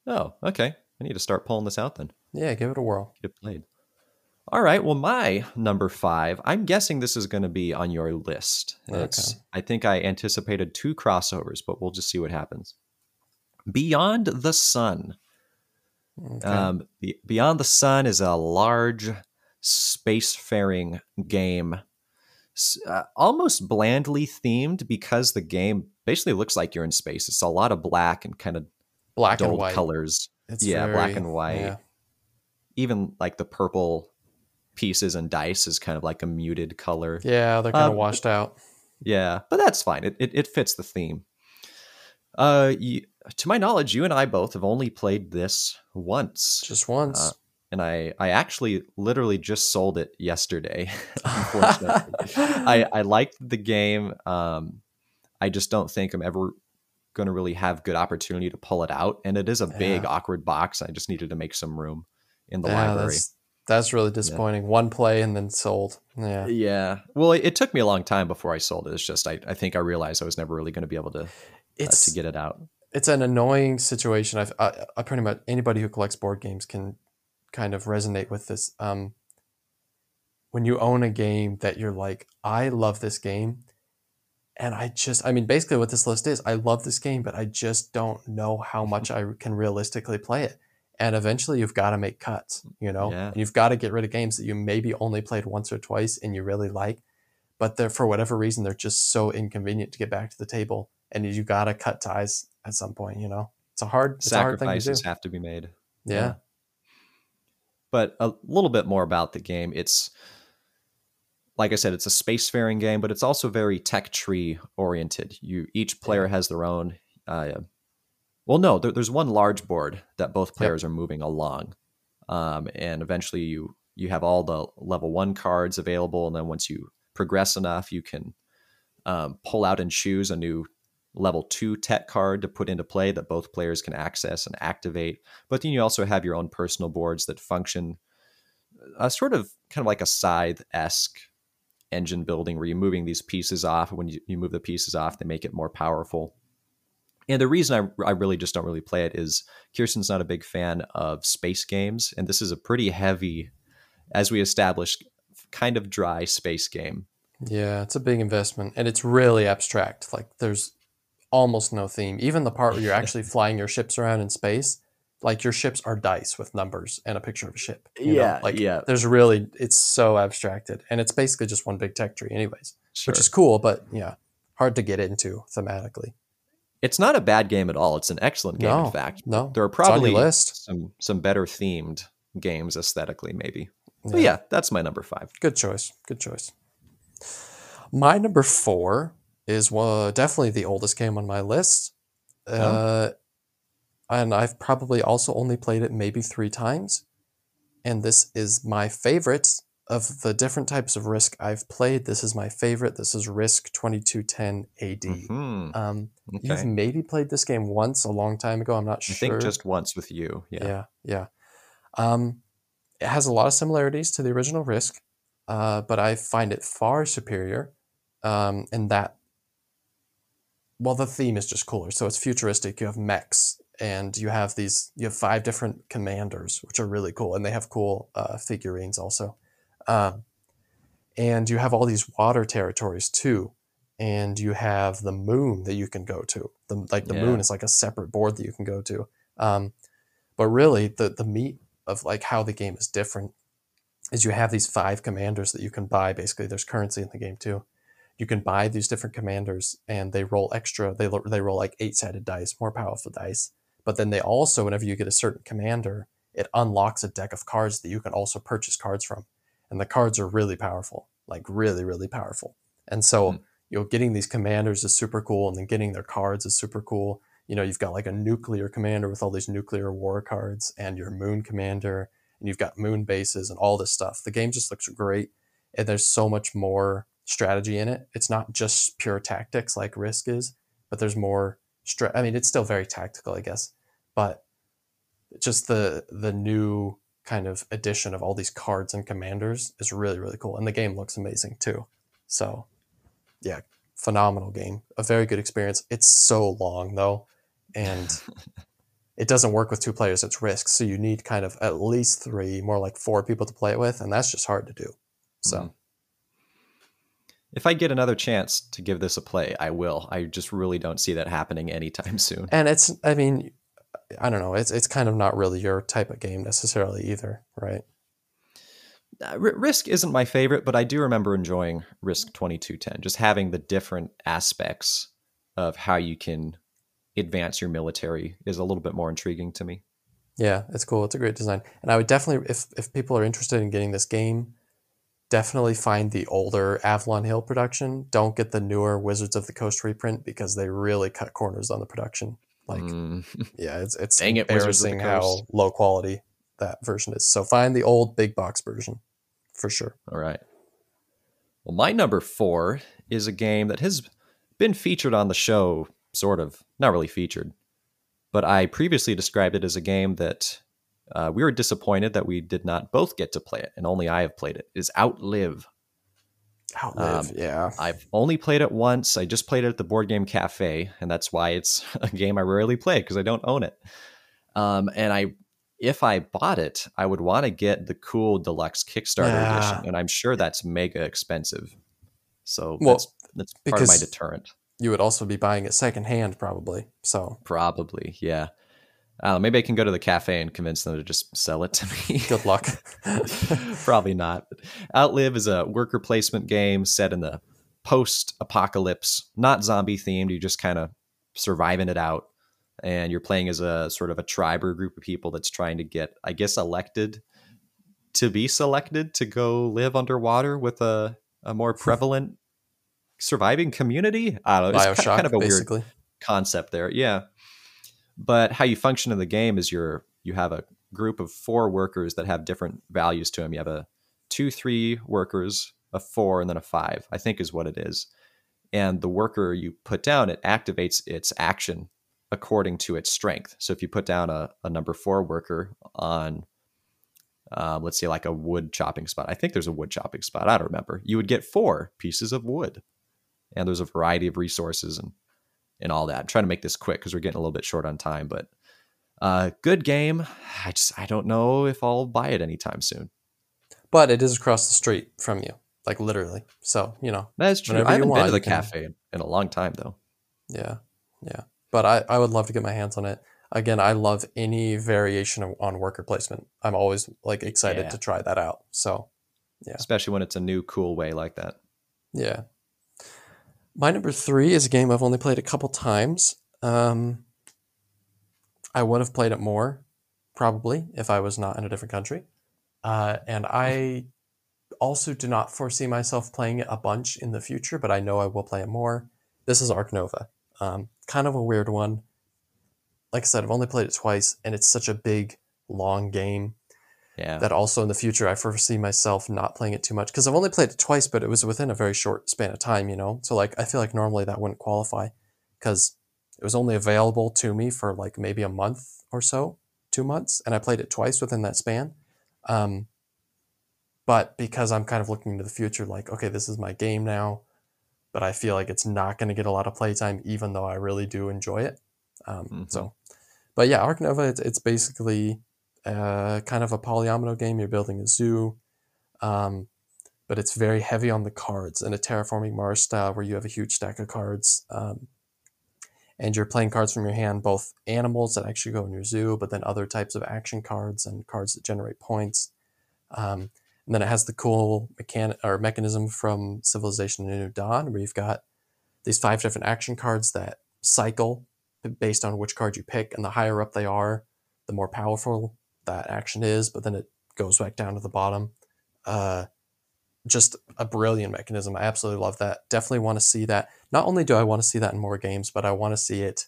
Oh, okay. I need to start pulling this out then. Yeah, give it a whirl. Get it played. All right. Well, my number five. I'm guessing this is going to be on your list. It's. Okay. I think I anticipated two crossovers, but we'll just see what happens. Beyond the Sun. Okay. Um, Be- Beyond the Sun is a large spacefaring game, uh, almost blandly themed because the game basically looks like you're in space. It's a lot of black and kind of Black and white. colors. It's yeah, black and white. Yeah. Even like the purple pieces and dice is kind of like a muted color. Yeah, they're kind of Um, washed out. Yeah, but that's fine. It it, it fits the theme. Uh, you, to my knowledge, you and I both have only played this once, Just once. uh, and I I actually literally just sold it yesterday. Unfortunately, I I liked the game. Um, I just don't think I'm ever going to really have good opportunity to pull it out, and it is a big awkward box. I just needed to make some room in the yeah, library. that's that's really disappointing. One play and then sold. Yeah. Yeah. Well, it, it took me a long time before I sold it. It's just I, I think I realized I was never really going to be able to uh, to get it out. It's an annoying situation. I've, I, I pretty much anybody who collects board games can kind of resonate with this. Um, when you own a game that you're like, I love this game, and I just, I mean, basically what this list is, I love this game, but I just don't know how much I can realistically play it. And eventually, you've got to make cuts. You know, Yeah. and you've got to get rid of games that you maybe only played once or twice and you really like, but they're for whatever reason they're just so inconvenient to get back to the table and you got to cut ties at some point. You know, it's a hard, it's a hard thing to do. Sacrifices have to be made. Yeah. But a little bit more about the game. It's like I said, it's a spacefaring game, but it's also very tech tree oriented. You each player has their own. Uh, well, no, there, there's one large board that both players are moving along, um, and eventually you you have all the level one cards available, and then once you progress enough, you can um, pull out and choose a new level two tech card to put into play that both players can access and activate. But then you also have your own personal boards that function uh, a sort of kind of like a scythe esque engine building where you're moving these pieces off. When you, you move the pieces off, they make it more powerful. And the reason I, I really just don't really play it is Kirsten's not a big fan of space games. And this is a pretty heavy, as we established, kind of dry space game. Yeah, it's a big investment and it's really abstract. Like there's almost no theme. Even the part where you're actually flying your ships around in space, like your ships are dice with numbers and a picture of a ship. you know? Yeah, Like yeah. there's really it's so abstracted. And it's basically just one big tech tree anyways. Sure. Which is cool, but yeah, hard to get into thematically. it's not a bad game at all. It's an excellent game, No, in fact. no, There are it's on your probably list. some some better themed games aesthetically, maybe. But yeah, that's my number five. Good choice. Good choice. My number four is uh, definitely the oldest game on my list. Uh, and I've probably also only played it maybe three times. And this is my favorite of the different types of Risk I've played, this is my favorite. This is Risk 2210 AD. Mhm. Um, Okay. You've maybe played this game once a long time ago. I'm not I sure. think just once with you. Yeah. yeah, yeah. Um, it has a lot of similarities to the original Risk, uh, but I find it far superior um, in that. Well, the theme is just cooler. So it's futuristic. You have mechs, and you have these. You have five different commanders, which are really cool, and they have cool uh, figurines also. Um, and you have all these water territories too, and you have the moon that you can go to. The, like the Yeah. moon is like a separate board that you can go to. Um, but really, the the meat of like how the game is different is you have these five commanders that you can buy. Basically, there's currency in the game too. You can buy these different commanders, and they roll extra. They they roll like eight sided dice, more powerful dice. But then they also, whenever you get a certain commander, it unlocks a deck of cards that you can also purchase cards from, and the cards are really powerful, like really really powerful. And so Hmm. you know, getting these commanders is super cool, and then getting their cards is super cool. You know, you've got like a nuclear commander with all these nuclear war cards, and your moon commander, and you've got moon bases and all this stuff. The game just looks great, and there's so much more strategy in it. It's not just pure tactics like Risk is, but there's more. Stra- I mean, it's still very tactical, I guess, but just the the new kind of addition of all these cards and commanders is really really cool, and the game looks amazing too. So, yeah, phenomenal game, a very good experience. It's so long though, and it doesn't work with two players. It's Risk, so you need kind of at least three, more like four people to play it with, and that's just hard to do. So. Mhm. If I get another chance to give this a play, I will. I just really don't see that happening anytime soon. and it's i mean i don't know it's it's kind of not really your type of game necessarily either right Uh, Risk isn't my favorite, but I do remember enjoying Risk 2210, just having the different aspects of how you can advance your military is a little bit more intriguing to me. yeah it's cool it's a great design and i would definitely if if people are interested in getting this game definitely find the older avalon hill production. Don't get the newer wizards of the coast reprint because they really cut corners on the production. Like Mm, yeah it's it's Dang it, Wizards of the embarrassing how low quality that version is. So find the old big box version for sure. All right. Well, my number four is a game that has been featured on the show, sort of, not really featured, but I previously described it as a game that uh, we were disappointed that we did not both get to play it, and only I have played it. It Is Outlive. outlive Um, yeah I've only played it once. I just played it at the Board Game Cafe, and that's why it's a game I rarely play because I don't own it. Um, and I, if I bought it, I would want to get the cool deluxe Kickstarter Yeah. edition, and I'm sure that's mega expensive. So Well, that's that's part of my deterrent. you would also be buying it secondhand probably so Probably, yeah. Uh, maybe I can go to the cafe and convince them to just sell it to me. good luck Probably not. Outlive is a worker placement game set in the post apocalypse, not zombie themed. You're just kind of surviving it out. And you're playing as a sort of a tribe or group of people that's trying to get, I guess, elected to be selected to go live underwater with a, a more prevalent surviving community. I don't know. It's bioshock kind of a weird concept there. Yeah. But how you function in the game is you're you have a group of four workers that have different values to them. You have a two, three workers, a four, and then a five, I think is what it is. And the worker you put down, it activates its action according to its strength. So if you put down a, a number four worker on um, let's say like a wood chopping spot. I think there's a wood chopping spot. I don't remember. You would get four pieces of wood, and there's a variety of resources and and all that. I'm trying to make this quick because we're getting a little bit short on time, but uh, good game. I just I don't know if I'll buy it anytime soon. but it is across the street from you like literally so you know That's true. I haven't been want, to the cafe in, in a long time though. yeah yeah but I, I would love to get my hands on it again i love any variation of, on worker placement i'm always like excited Yeah. to try that out so Yeah. Especially when it's a new cool way like that. yeah my number three is a game i've only played a couple times. Um, i would have played it more probably if i was not in a different country. Uh, and i also do not foresee myself playing it a bunch in the future but i know i will play it more. This is Ark Nova. Um, kind of a weird one. Like i said i've only played it twice and it's such a big long game Yeah. that also in the future I foresee myself not playing it too much because I've only played it twice, but it was within a very short span of time, you know. So like I feel like normally that wouldn't qualify because it was only available to me for like maybe a month or so, two months, and I played it twice within that span. Um, but because I'm kind of looking into the future, like okay, this is my game now, but I feel like it's not going to get a lot of playtime, even though I really do enjoy it. Um, Mhm. So, but yeah, Ark Nova, it's, it's basically uh, kind of a polyomino game. You're building a zoo, um, but it's very heavy on the cards in a terraforming Mars style, where you have a huge stack of cards, um, and you're playing cards from your hand, both animals that actually go in your zoo, but then other types of action cards and cards that generate points. Um, and then it has the cool mechanic or mechanism from Civilization New Dawn, where you've got these five different action cards that cycle based on which card you pick, and the higher up they are, the more powerful that action is. But then it goes back down to the bottom. Uh, just a brilliant mechanism. I absolutely love that. Definitely want to see that. Not only do I want to see that in more games, but I want to see it.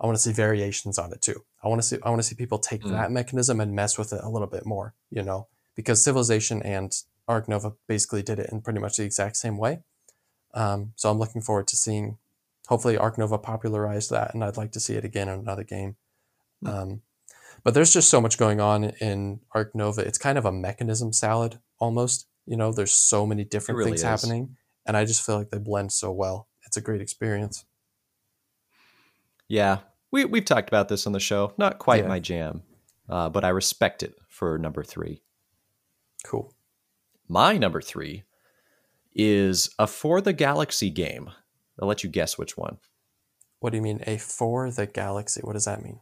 I want to see variations on it too. I want to see. I want to see people take Mm. that mechanism and mess with it a little bit more. You know, because Civilization and Ark Nova basically did it in pretty much the exact same way. Um, so I'm looking forward to seeing. Hopefully, Ark Nova popularized that, and I'd like to see it again in another game. Mm. Um, but there's just so much going on in Ark Nova. It's kind of a mechanism salad almost. You know, there's so many different really things is. happening, and I just feel like they blend so well. It's a great experience. Yeah, we we've talked about this on the show. Not quite Yeah. my jam, uh, but I respect it for number three. Cool. My number three is a For the Galaxy game. I'll let you guess which one. What do you mean a for the galaxy? What does that mean?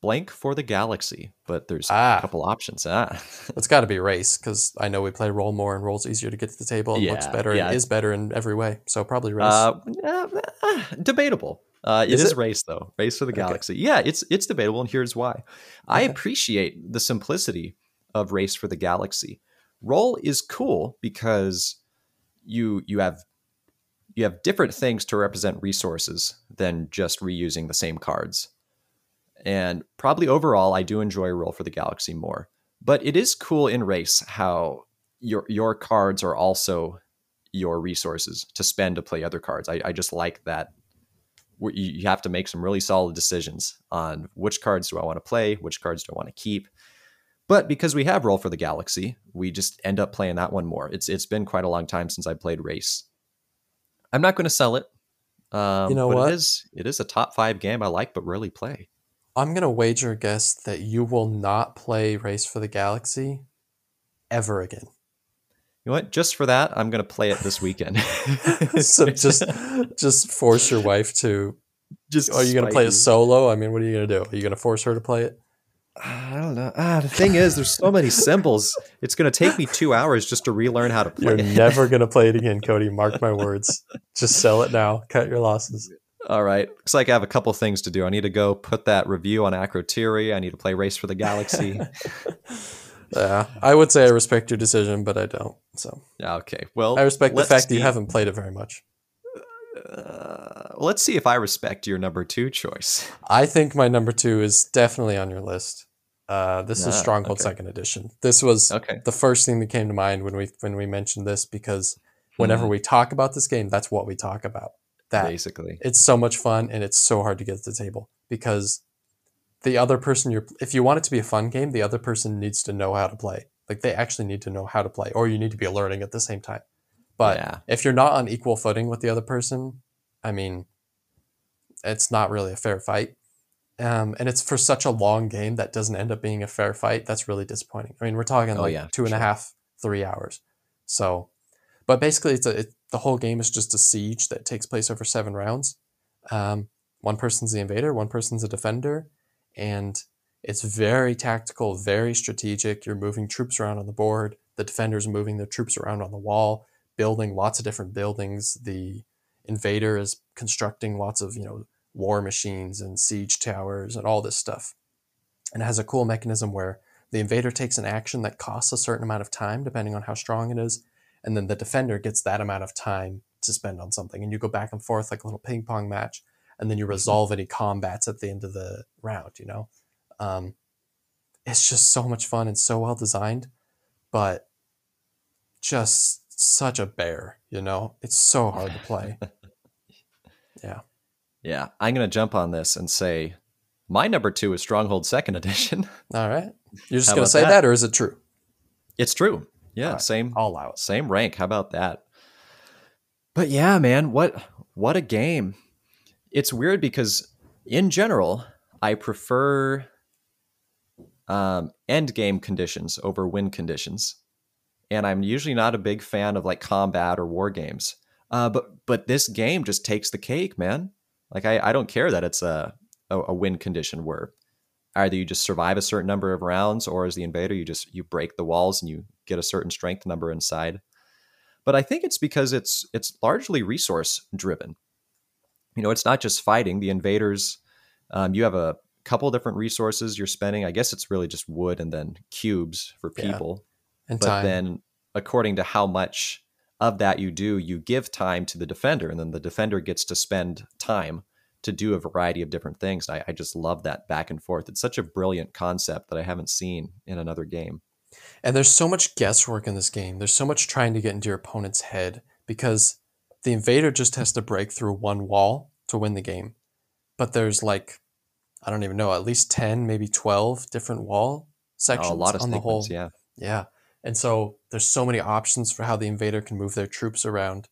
Blank for the Galaxy, but there's Ah. a couple options. Ah. It's got to be race because I know we play roll more and rolls easier to get to the table and looks better yeah. and is better in every way. So probably race. Uh, uh, debatable. Uh, it Is is it? race though. Race for the Okay. Galaxy. Yeah, it's it's debatable, and here's why. I appreciate the simplicity of Race for the Galaxy. Roll is cool because you you have you have different things to represent resources than just reusing the same cards. And probably overall, I do enjoy Roll for the Galaxy more. But it is cool in Race how your your cards are also your resources to spend to play other cards. I, I just like that. You you have to make some really solid decisions on which cards do I want to play, which cards do I want to keep. But because we have Roll for the Galaxy, we just end up playing that one more. It's it's been quite a long time since I played Race. I'm not going to sell it. Um, You know but what? It is it is a top five game I like but rarely play. I'm gonna wager a guess that you will not play Race for the Galaxy ever again. You know what? Just for that, I'm going to play it this weekend. so just just force your wife to. just Are you gonna play you. a solo? I mean, what are you gonna do? Are you gonna force her to play it? I don't know. Ah, the thing is, there's so many symbols. It's going to take me two hours just to relearn how to play. It. You're it. never gonna play it again, Cody. Mark my words. Just sell it now. Cut your losses. All right. Looks like I have a couple things to do. I need to go put that review on Akrotiri. I need to play Race for the Galaxy. Yeah, I would say I respect your decision, but I don't. So Yeah, okay. Well, I respect the fact that you haven't played it very much. Uh, let's see if I respect your number two choice. I think my number two is definitely on your list. Uh, this is Ah, Stronghold okay. Second Edition. This was Okay. the first thing that came to mind when we when we mentioned this because whenever Mhm. we talk about this game, that's what we talk about. That Basically. it's so much fun and it's so hard to get to the table because the other person you're if you want it to be a fun game, the other person needs to know how to play. Like they actually need to know how to play, or you need to be learning at the same time. But yeah. if you're not on equal footing with the other person, I mean, it's not really a fair fight. Um, and it's for such a long game that doesn't end up being a fair fight. That's really disappointing. I mean, we're talking Oh, like yeah, two and a half, three hours. So, but basically, it's a it, the whole game is just a siege that takes place over seven rounds. Um, one person's the invader, one person's a defender, and it's very tactical, very strategic. You're moving troops around on the board. The defenders moving their troops around on the wall, building lots of different buildings. The invader is constructing lots of you know war machines and siege towers and all this stuff. And it has a cool mechanism where the invader takes an action that costs a certain amount of time, depending on how strong it is, and then the defender gets that amount of time to spend on something. And you go back and forth like a little ping pong match, and then you resolve any combats at the end of the round. You know, um, it's just so much fun and so well designed, but just such a bear, you know? It's so hard to play. yeah. Yeah. I'm going to jump on this and say my number two is Stronghold Second Edition. All right. You're just going to say that? that? or is it true? It's true. Yeah. Right. Same. All out. Same rank. How about that? But yeah, man, what what a game. It's weird because in general, I prefer um, end game conditions over win conditions and I'm usually not a big fan of like combat or war games. Uh, but but this game just takes the cake, man. Like I, I don't care that it's a, a, a win condition where either you just survive a certain number of rounds, or as the invader you just you break the walls and you get a certain strength number inside. But I think it's because it's it's largely resource driven. You know, it's not just fighting. The invaders, um, you have a couple different resources you're spending. I guess it's really just wood and then cubes for people. And but time. then according to how much of that you do, you give time to the defender, and then the defender gets to spend time to do a variety of different things. I, I just love that back and forth. It's such a brilliant concept that I haven't seen in another game. And there's so much guesswork in this game. There's so much trying to get into your opponent's head because the invader just has to break through one wall to win the game. But there's like, I don't even know, at least 10, maybe 12 different wall sections oh, a lot of on the whole. Yeah. Yeah. And so there's so many options for how the invader can move their troops around.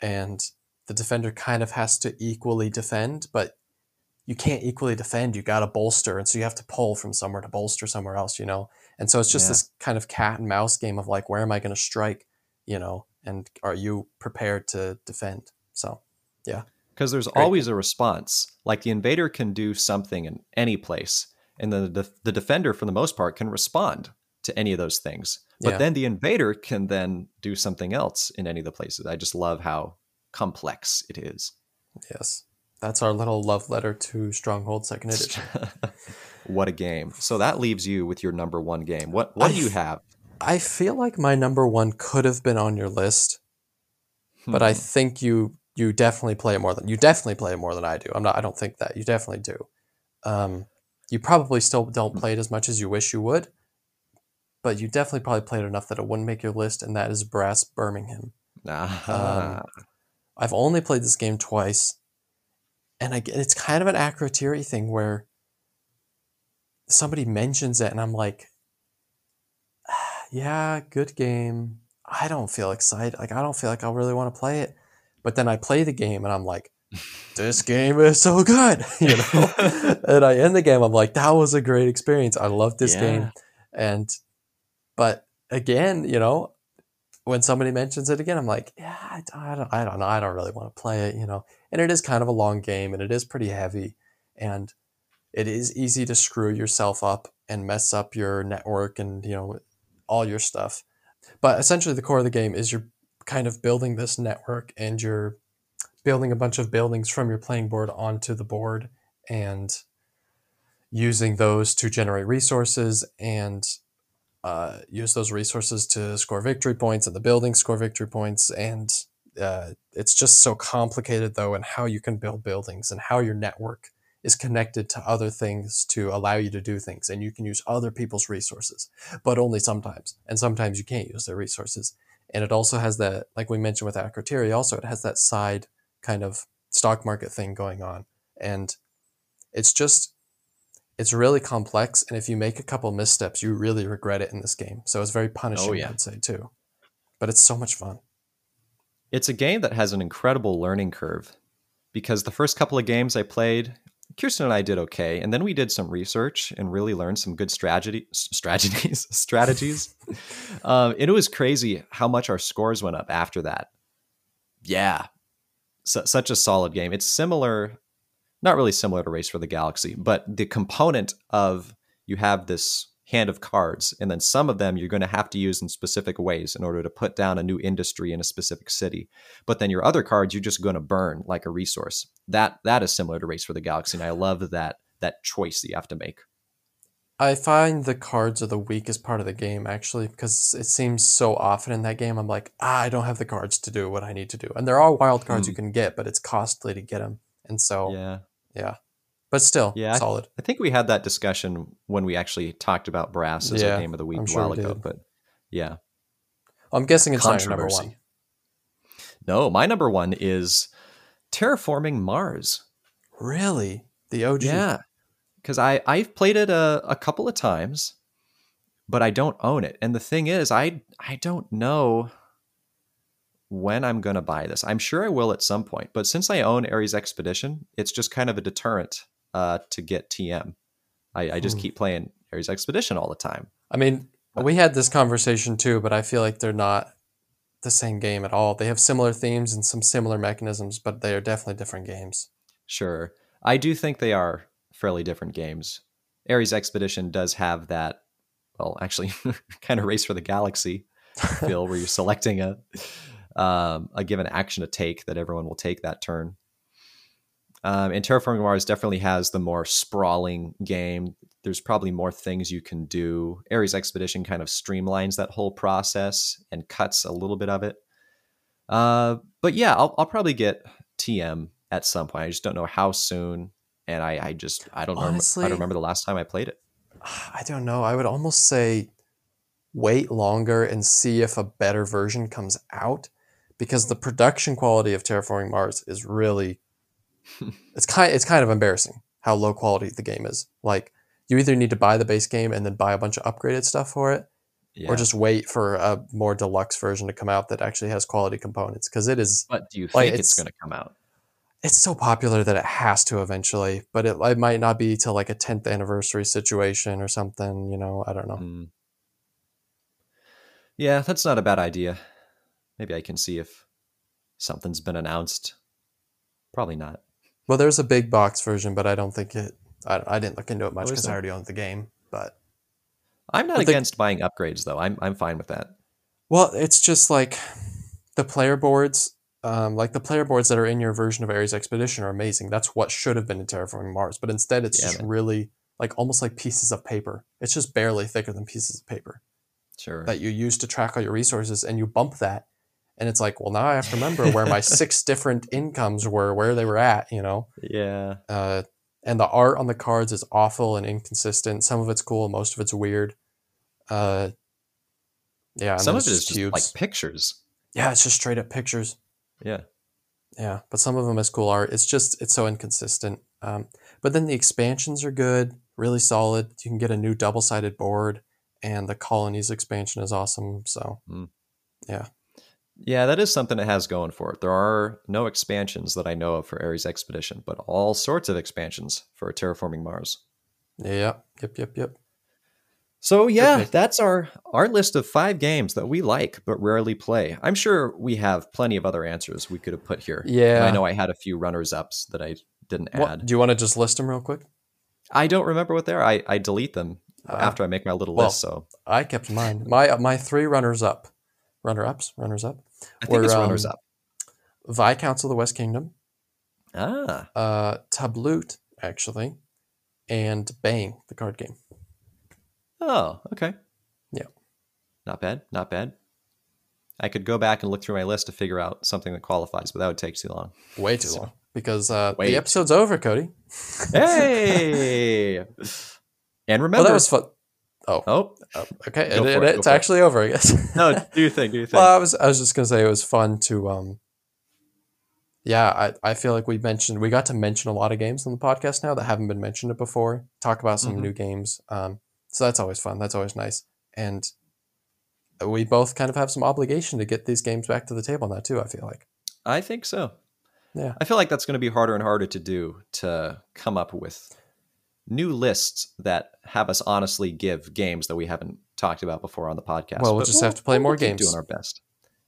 And the defender kind of has to equally defend, but you can't equally defend. You got to bolster. And so you have to pull from somewhere to bolster somewhere else, you know? And so it's just yeah. this kind of cat and mouse game of like, where am I going to strike, you know? And are you prepared to defend? So, yeah. Because there's Great. always a response. Like the invader can do something in any place, and the, the, the defender, for the most part, can respond to any of those things. But yeah. then the invader can then do something else in any of the places. I just love how complex it is. Yes. That's our little love letter to Stronghold Second Edition. what a game. So that leaves you with your number one game. What what I do you have? I feel like my number one could have been on your list, hmm. but I hmm. think you you definitely play it more than you definitely play it more than I do. I'm not I don't think that. You definitely do. Um, you probably still don't play it as much as you wish you would, but you definitely probably played enough that it wouldn't make your list, and that is Brass Birmingham. Uh-huh. Um, I've only played this game twice, and I, it's kind of an Akrotiri thing where somebody mentions it, and I'm like, ah, yeah, good game. I don't feel excited. Like, I don't feel like I really want to play it. But then I play the game, and I'm like, this game is so good, you know. and I end the game, I'm like, that was a great experience. I love this yeah. game, and but again, you know, when somebody mentions it again, I'm like, yeah, I, I, don't, I don't know. I don't really want to play it, you know. And it is kind of a long game and it is pretty heavy. And it is easy to screw yourself up and mess up your network and, you know, all your stuff. But essentially, the core of the game is you're kind of building this network and you're building a bunch of buildings from your playing board onto the board and using those to generate resources and uh, use those resources to score victory points and the buildings score victory points. And uh, it's just so complicated though and how you can build buildings and how your network is connected to other things to allow you to do things. And you can use other people's resources but only sometimes. And sometimes you can't use their resources. And it also has that like we mentioned with Akrotiri also it has that side kind of stock market thing going on. And it's just it's really complex, and if you make a couple missteps, you really regret it in this game. So it's very punishing, oh, yeah. I'd say too. But it's so much fun. It's a game that has an incredible learning curve because the first couple of games I played, Kirsten and I did okay, and then we did some research and really learned some good strategy strategies strategies. um, and it was crazy how much our scores went up after that. Yeah, such a solid game. It's similar not really similar to Race for the Galaxy, but the component of you have this hand of cards, and then some of them you're going to have to use in specific ways in order to put down a new industry in a specific city. But then your other cards you're just going to burn like a resource. That that is similar to Race for the Galaxy, and I love that that choice that you have to make. I find the cards are the weakest part of the game actually because it seems so often in that game I'm like ah, I don't have the cards to do what I need to do, and there are wild cards mm. you can get, but it's costly to get them, and so yeah, yeah. but still Yeah, I- solid. I think we had that discussion when we actually talked about Brass as Yeah, a game of the week I'm a sure while we ago. did. But yeah, I'm guessing it's not your number one. no, my number one is Terraforming Mars. Really, the OG. Yeah, because I I've played it a, a couple of times, but I don't own it. And the thing is, I I don't know when I'm gonna buy this. I'm sure I will at some point, but since I own Ares Expedition, it's just kind of a deterrent uh, to get TM. I, I just Hmm. keep playing Ares Expedition all the time. I mean, we had this conversation too, but I feel like they're not the same game at all. They have similar themes and some similar mechanisms, but they are definitely different games. Sure. I do think they are fairly different games. Ares Expedition does have that, well, actually, kind of race for the galaxy feel where you're selecting a um, a given action to take that everyone will take that turn. Um, and Terraforming Mars definitely has the more sprawling game. There's probably more things you can do. Ares Expedition kind of streamlines that whole process and cuts a little bit of it. Uh, but yeah, I'll, I'll probably get TM at some point. I just don't know how soon. And I, I just I don't remember, I don't remember the last time I played it. I don't know. I would almost say wait longer and see if a better version comes out because the production quality of Terraforming Mars is really it's kind it's kind of embarrassing how low quality the game is. Like you either need to buy the base game and then buy a bunch of upgraded stuff for it Yeah. or just wait for a more deluxe version to come out that actually has quality components because it is but do you think like, it's, it's- going to come out? it's so popular that it has to eventually but it, it might not be till like a 10th anniversary situation or something you know i don't know Mm. Yeah, that's not a bad idea. Maybe I can see if something's been announced. Probably not. well there's a big box version but i don't think it i, I didn't look into it much because i already owned the game but I'm not But the- against buying upgrades though. I'm I'm fine with that. well it's just like the player boards um, like the player boards that are in your version of Ares Expedition are amazing. That's what should have been in Terraforming Mars, but instead it's Yeah, just man. really like almost like pieces of paper. It's just barely thicker than pieces of paper. Sure. that you use to track all your resources and you bump that and it's like well now i have to remember where my six different incomes were where they were at you know? Yeah. uh, and the art on the cards is awful and inconsistent. Some of it's cool most of it's weird. Uh, yeah Some of it's is just cubes. like pictures. yeah it's just straight up pictures. Yeah. yeah but some of them is cool art. It's just it's so inconsistent. Um, but then the expansions are good really solid. You can get a new double-sided board and the colonies expansion is awesome so Yeah, that is something it has going for it. There are no expansions that I know of for Ares Expedition, but all sorts of expansions for Terraforming Mars. yeah yep yep yep So yeah, that's our our list of five games that we like but rarely play. I'm sure we have plenty of other answers we could have put here. And Yeah. I know I had a few runners ups that I didn't What- add. do you want to just list them real quick? I don't remember what they're. I, I delete them Uh, after I make my little well, list. So I kept mine. My my three runners up, runner ups, runners up. I think it's were, runners um, up. Viscounts of the West Kingdom, Ah, uh, Tablut actually, and Bang the card game. oh, okay. Yeah. Not bad. Not bad. I could go back and look through my list to figure out something that qualifies, but that would take too long. Way too So- long because uh, the episode's over, Cody. Hey! and Well, remember, that was fun. Oh, oh oh, okay. It- it- it, it's it. actually over, I guess. no, do your thing, do your thing. Well, I was I was just gonna say it was fun to um yeah, I, I feel like we mentioned we got to mention a lot of games on the podcast now that haven't been mentioned before. Talk about some Mhm. new games. Um so that's always fun. That's always nice. And we both kind of have some obligation to get these games back to the table now too, I feel like. I think so. Yeah. I feel like that's going to be harder and harder to do to come up with new lists that have us honestly give games that we haven't talked about before on the podcast. Well, we'll But just have to play more games. Doing our best.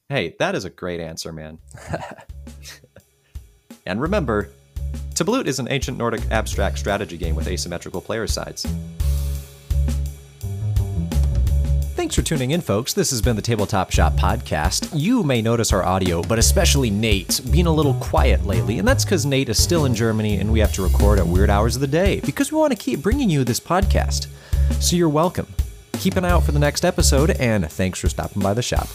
Hey, that is a great answer, man. and remember, Tablut is an ancient Nordic abstract strategy game with asymmetrical player sides. Thanks for tuning in, folks. This has been the Tabletop Shop Podcast. You may notice our audio, but especially Nate, being a little quiet lately, and that's because Nate is still in Germany and we have to record at weird hours of the day because we want to keep bringing you this podcast. So you're welcome. Keep an eye out for the next episode, and thanks for stopping by the shop.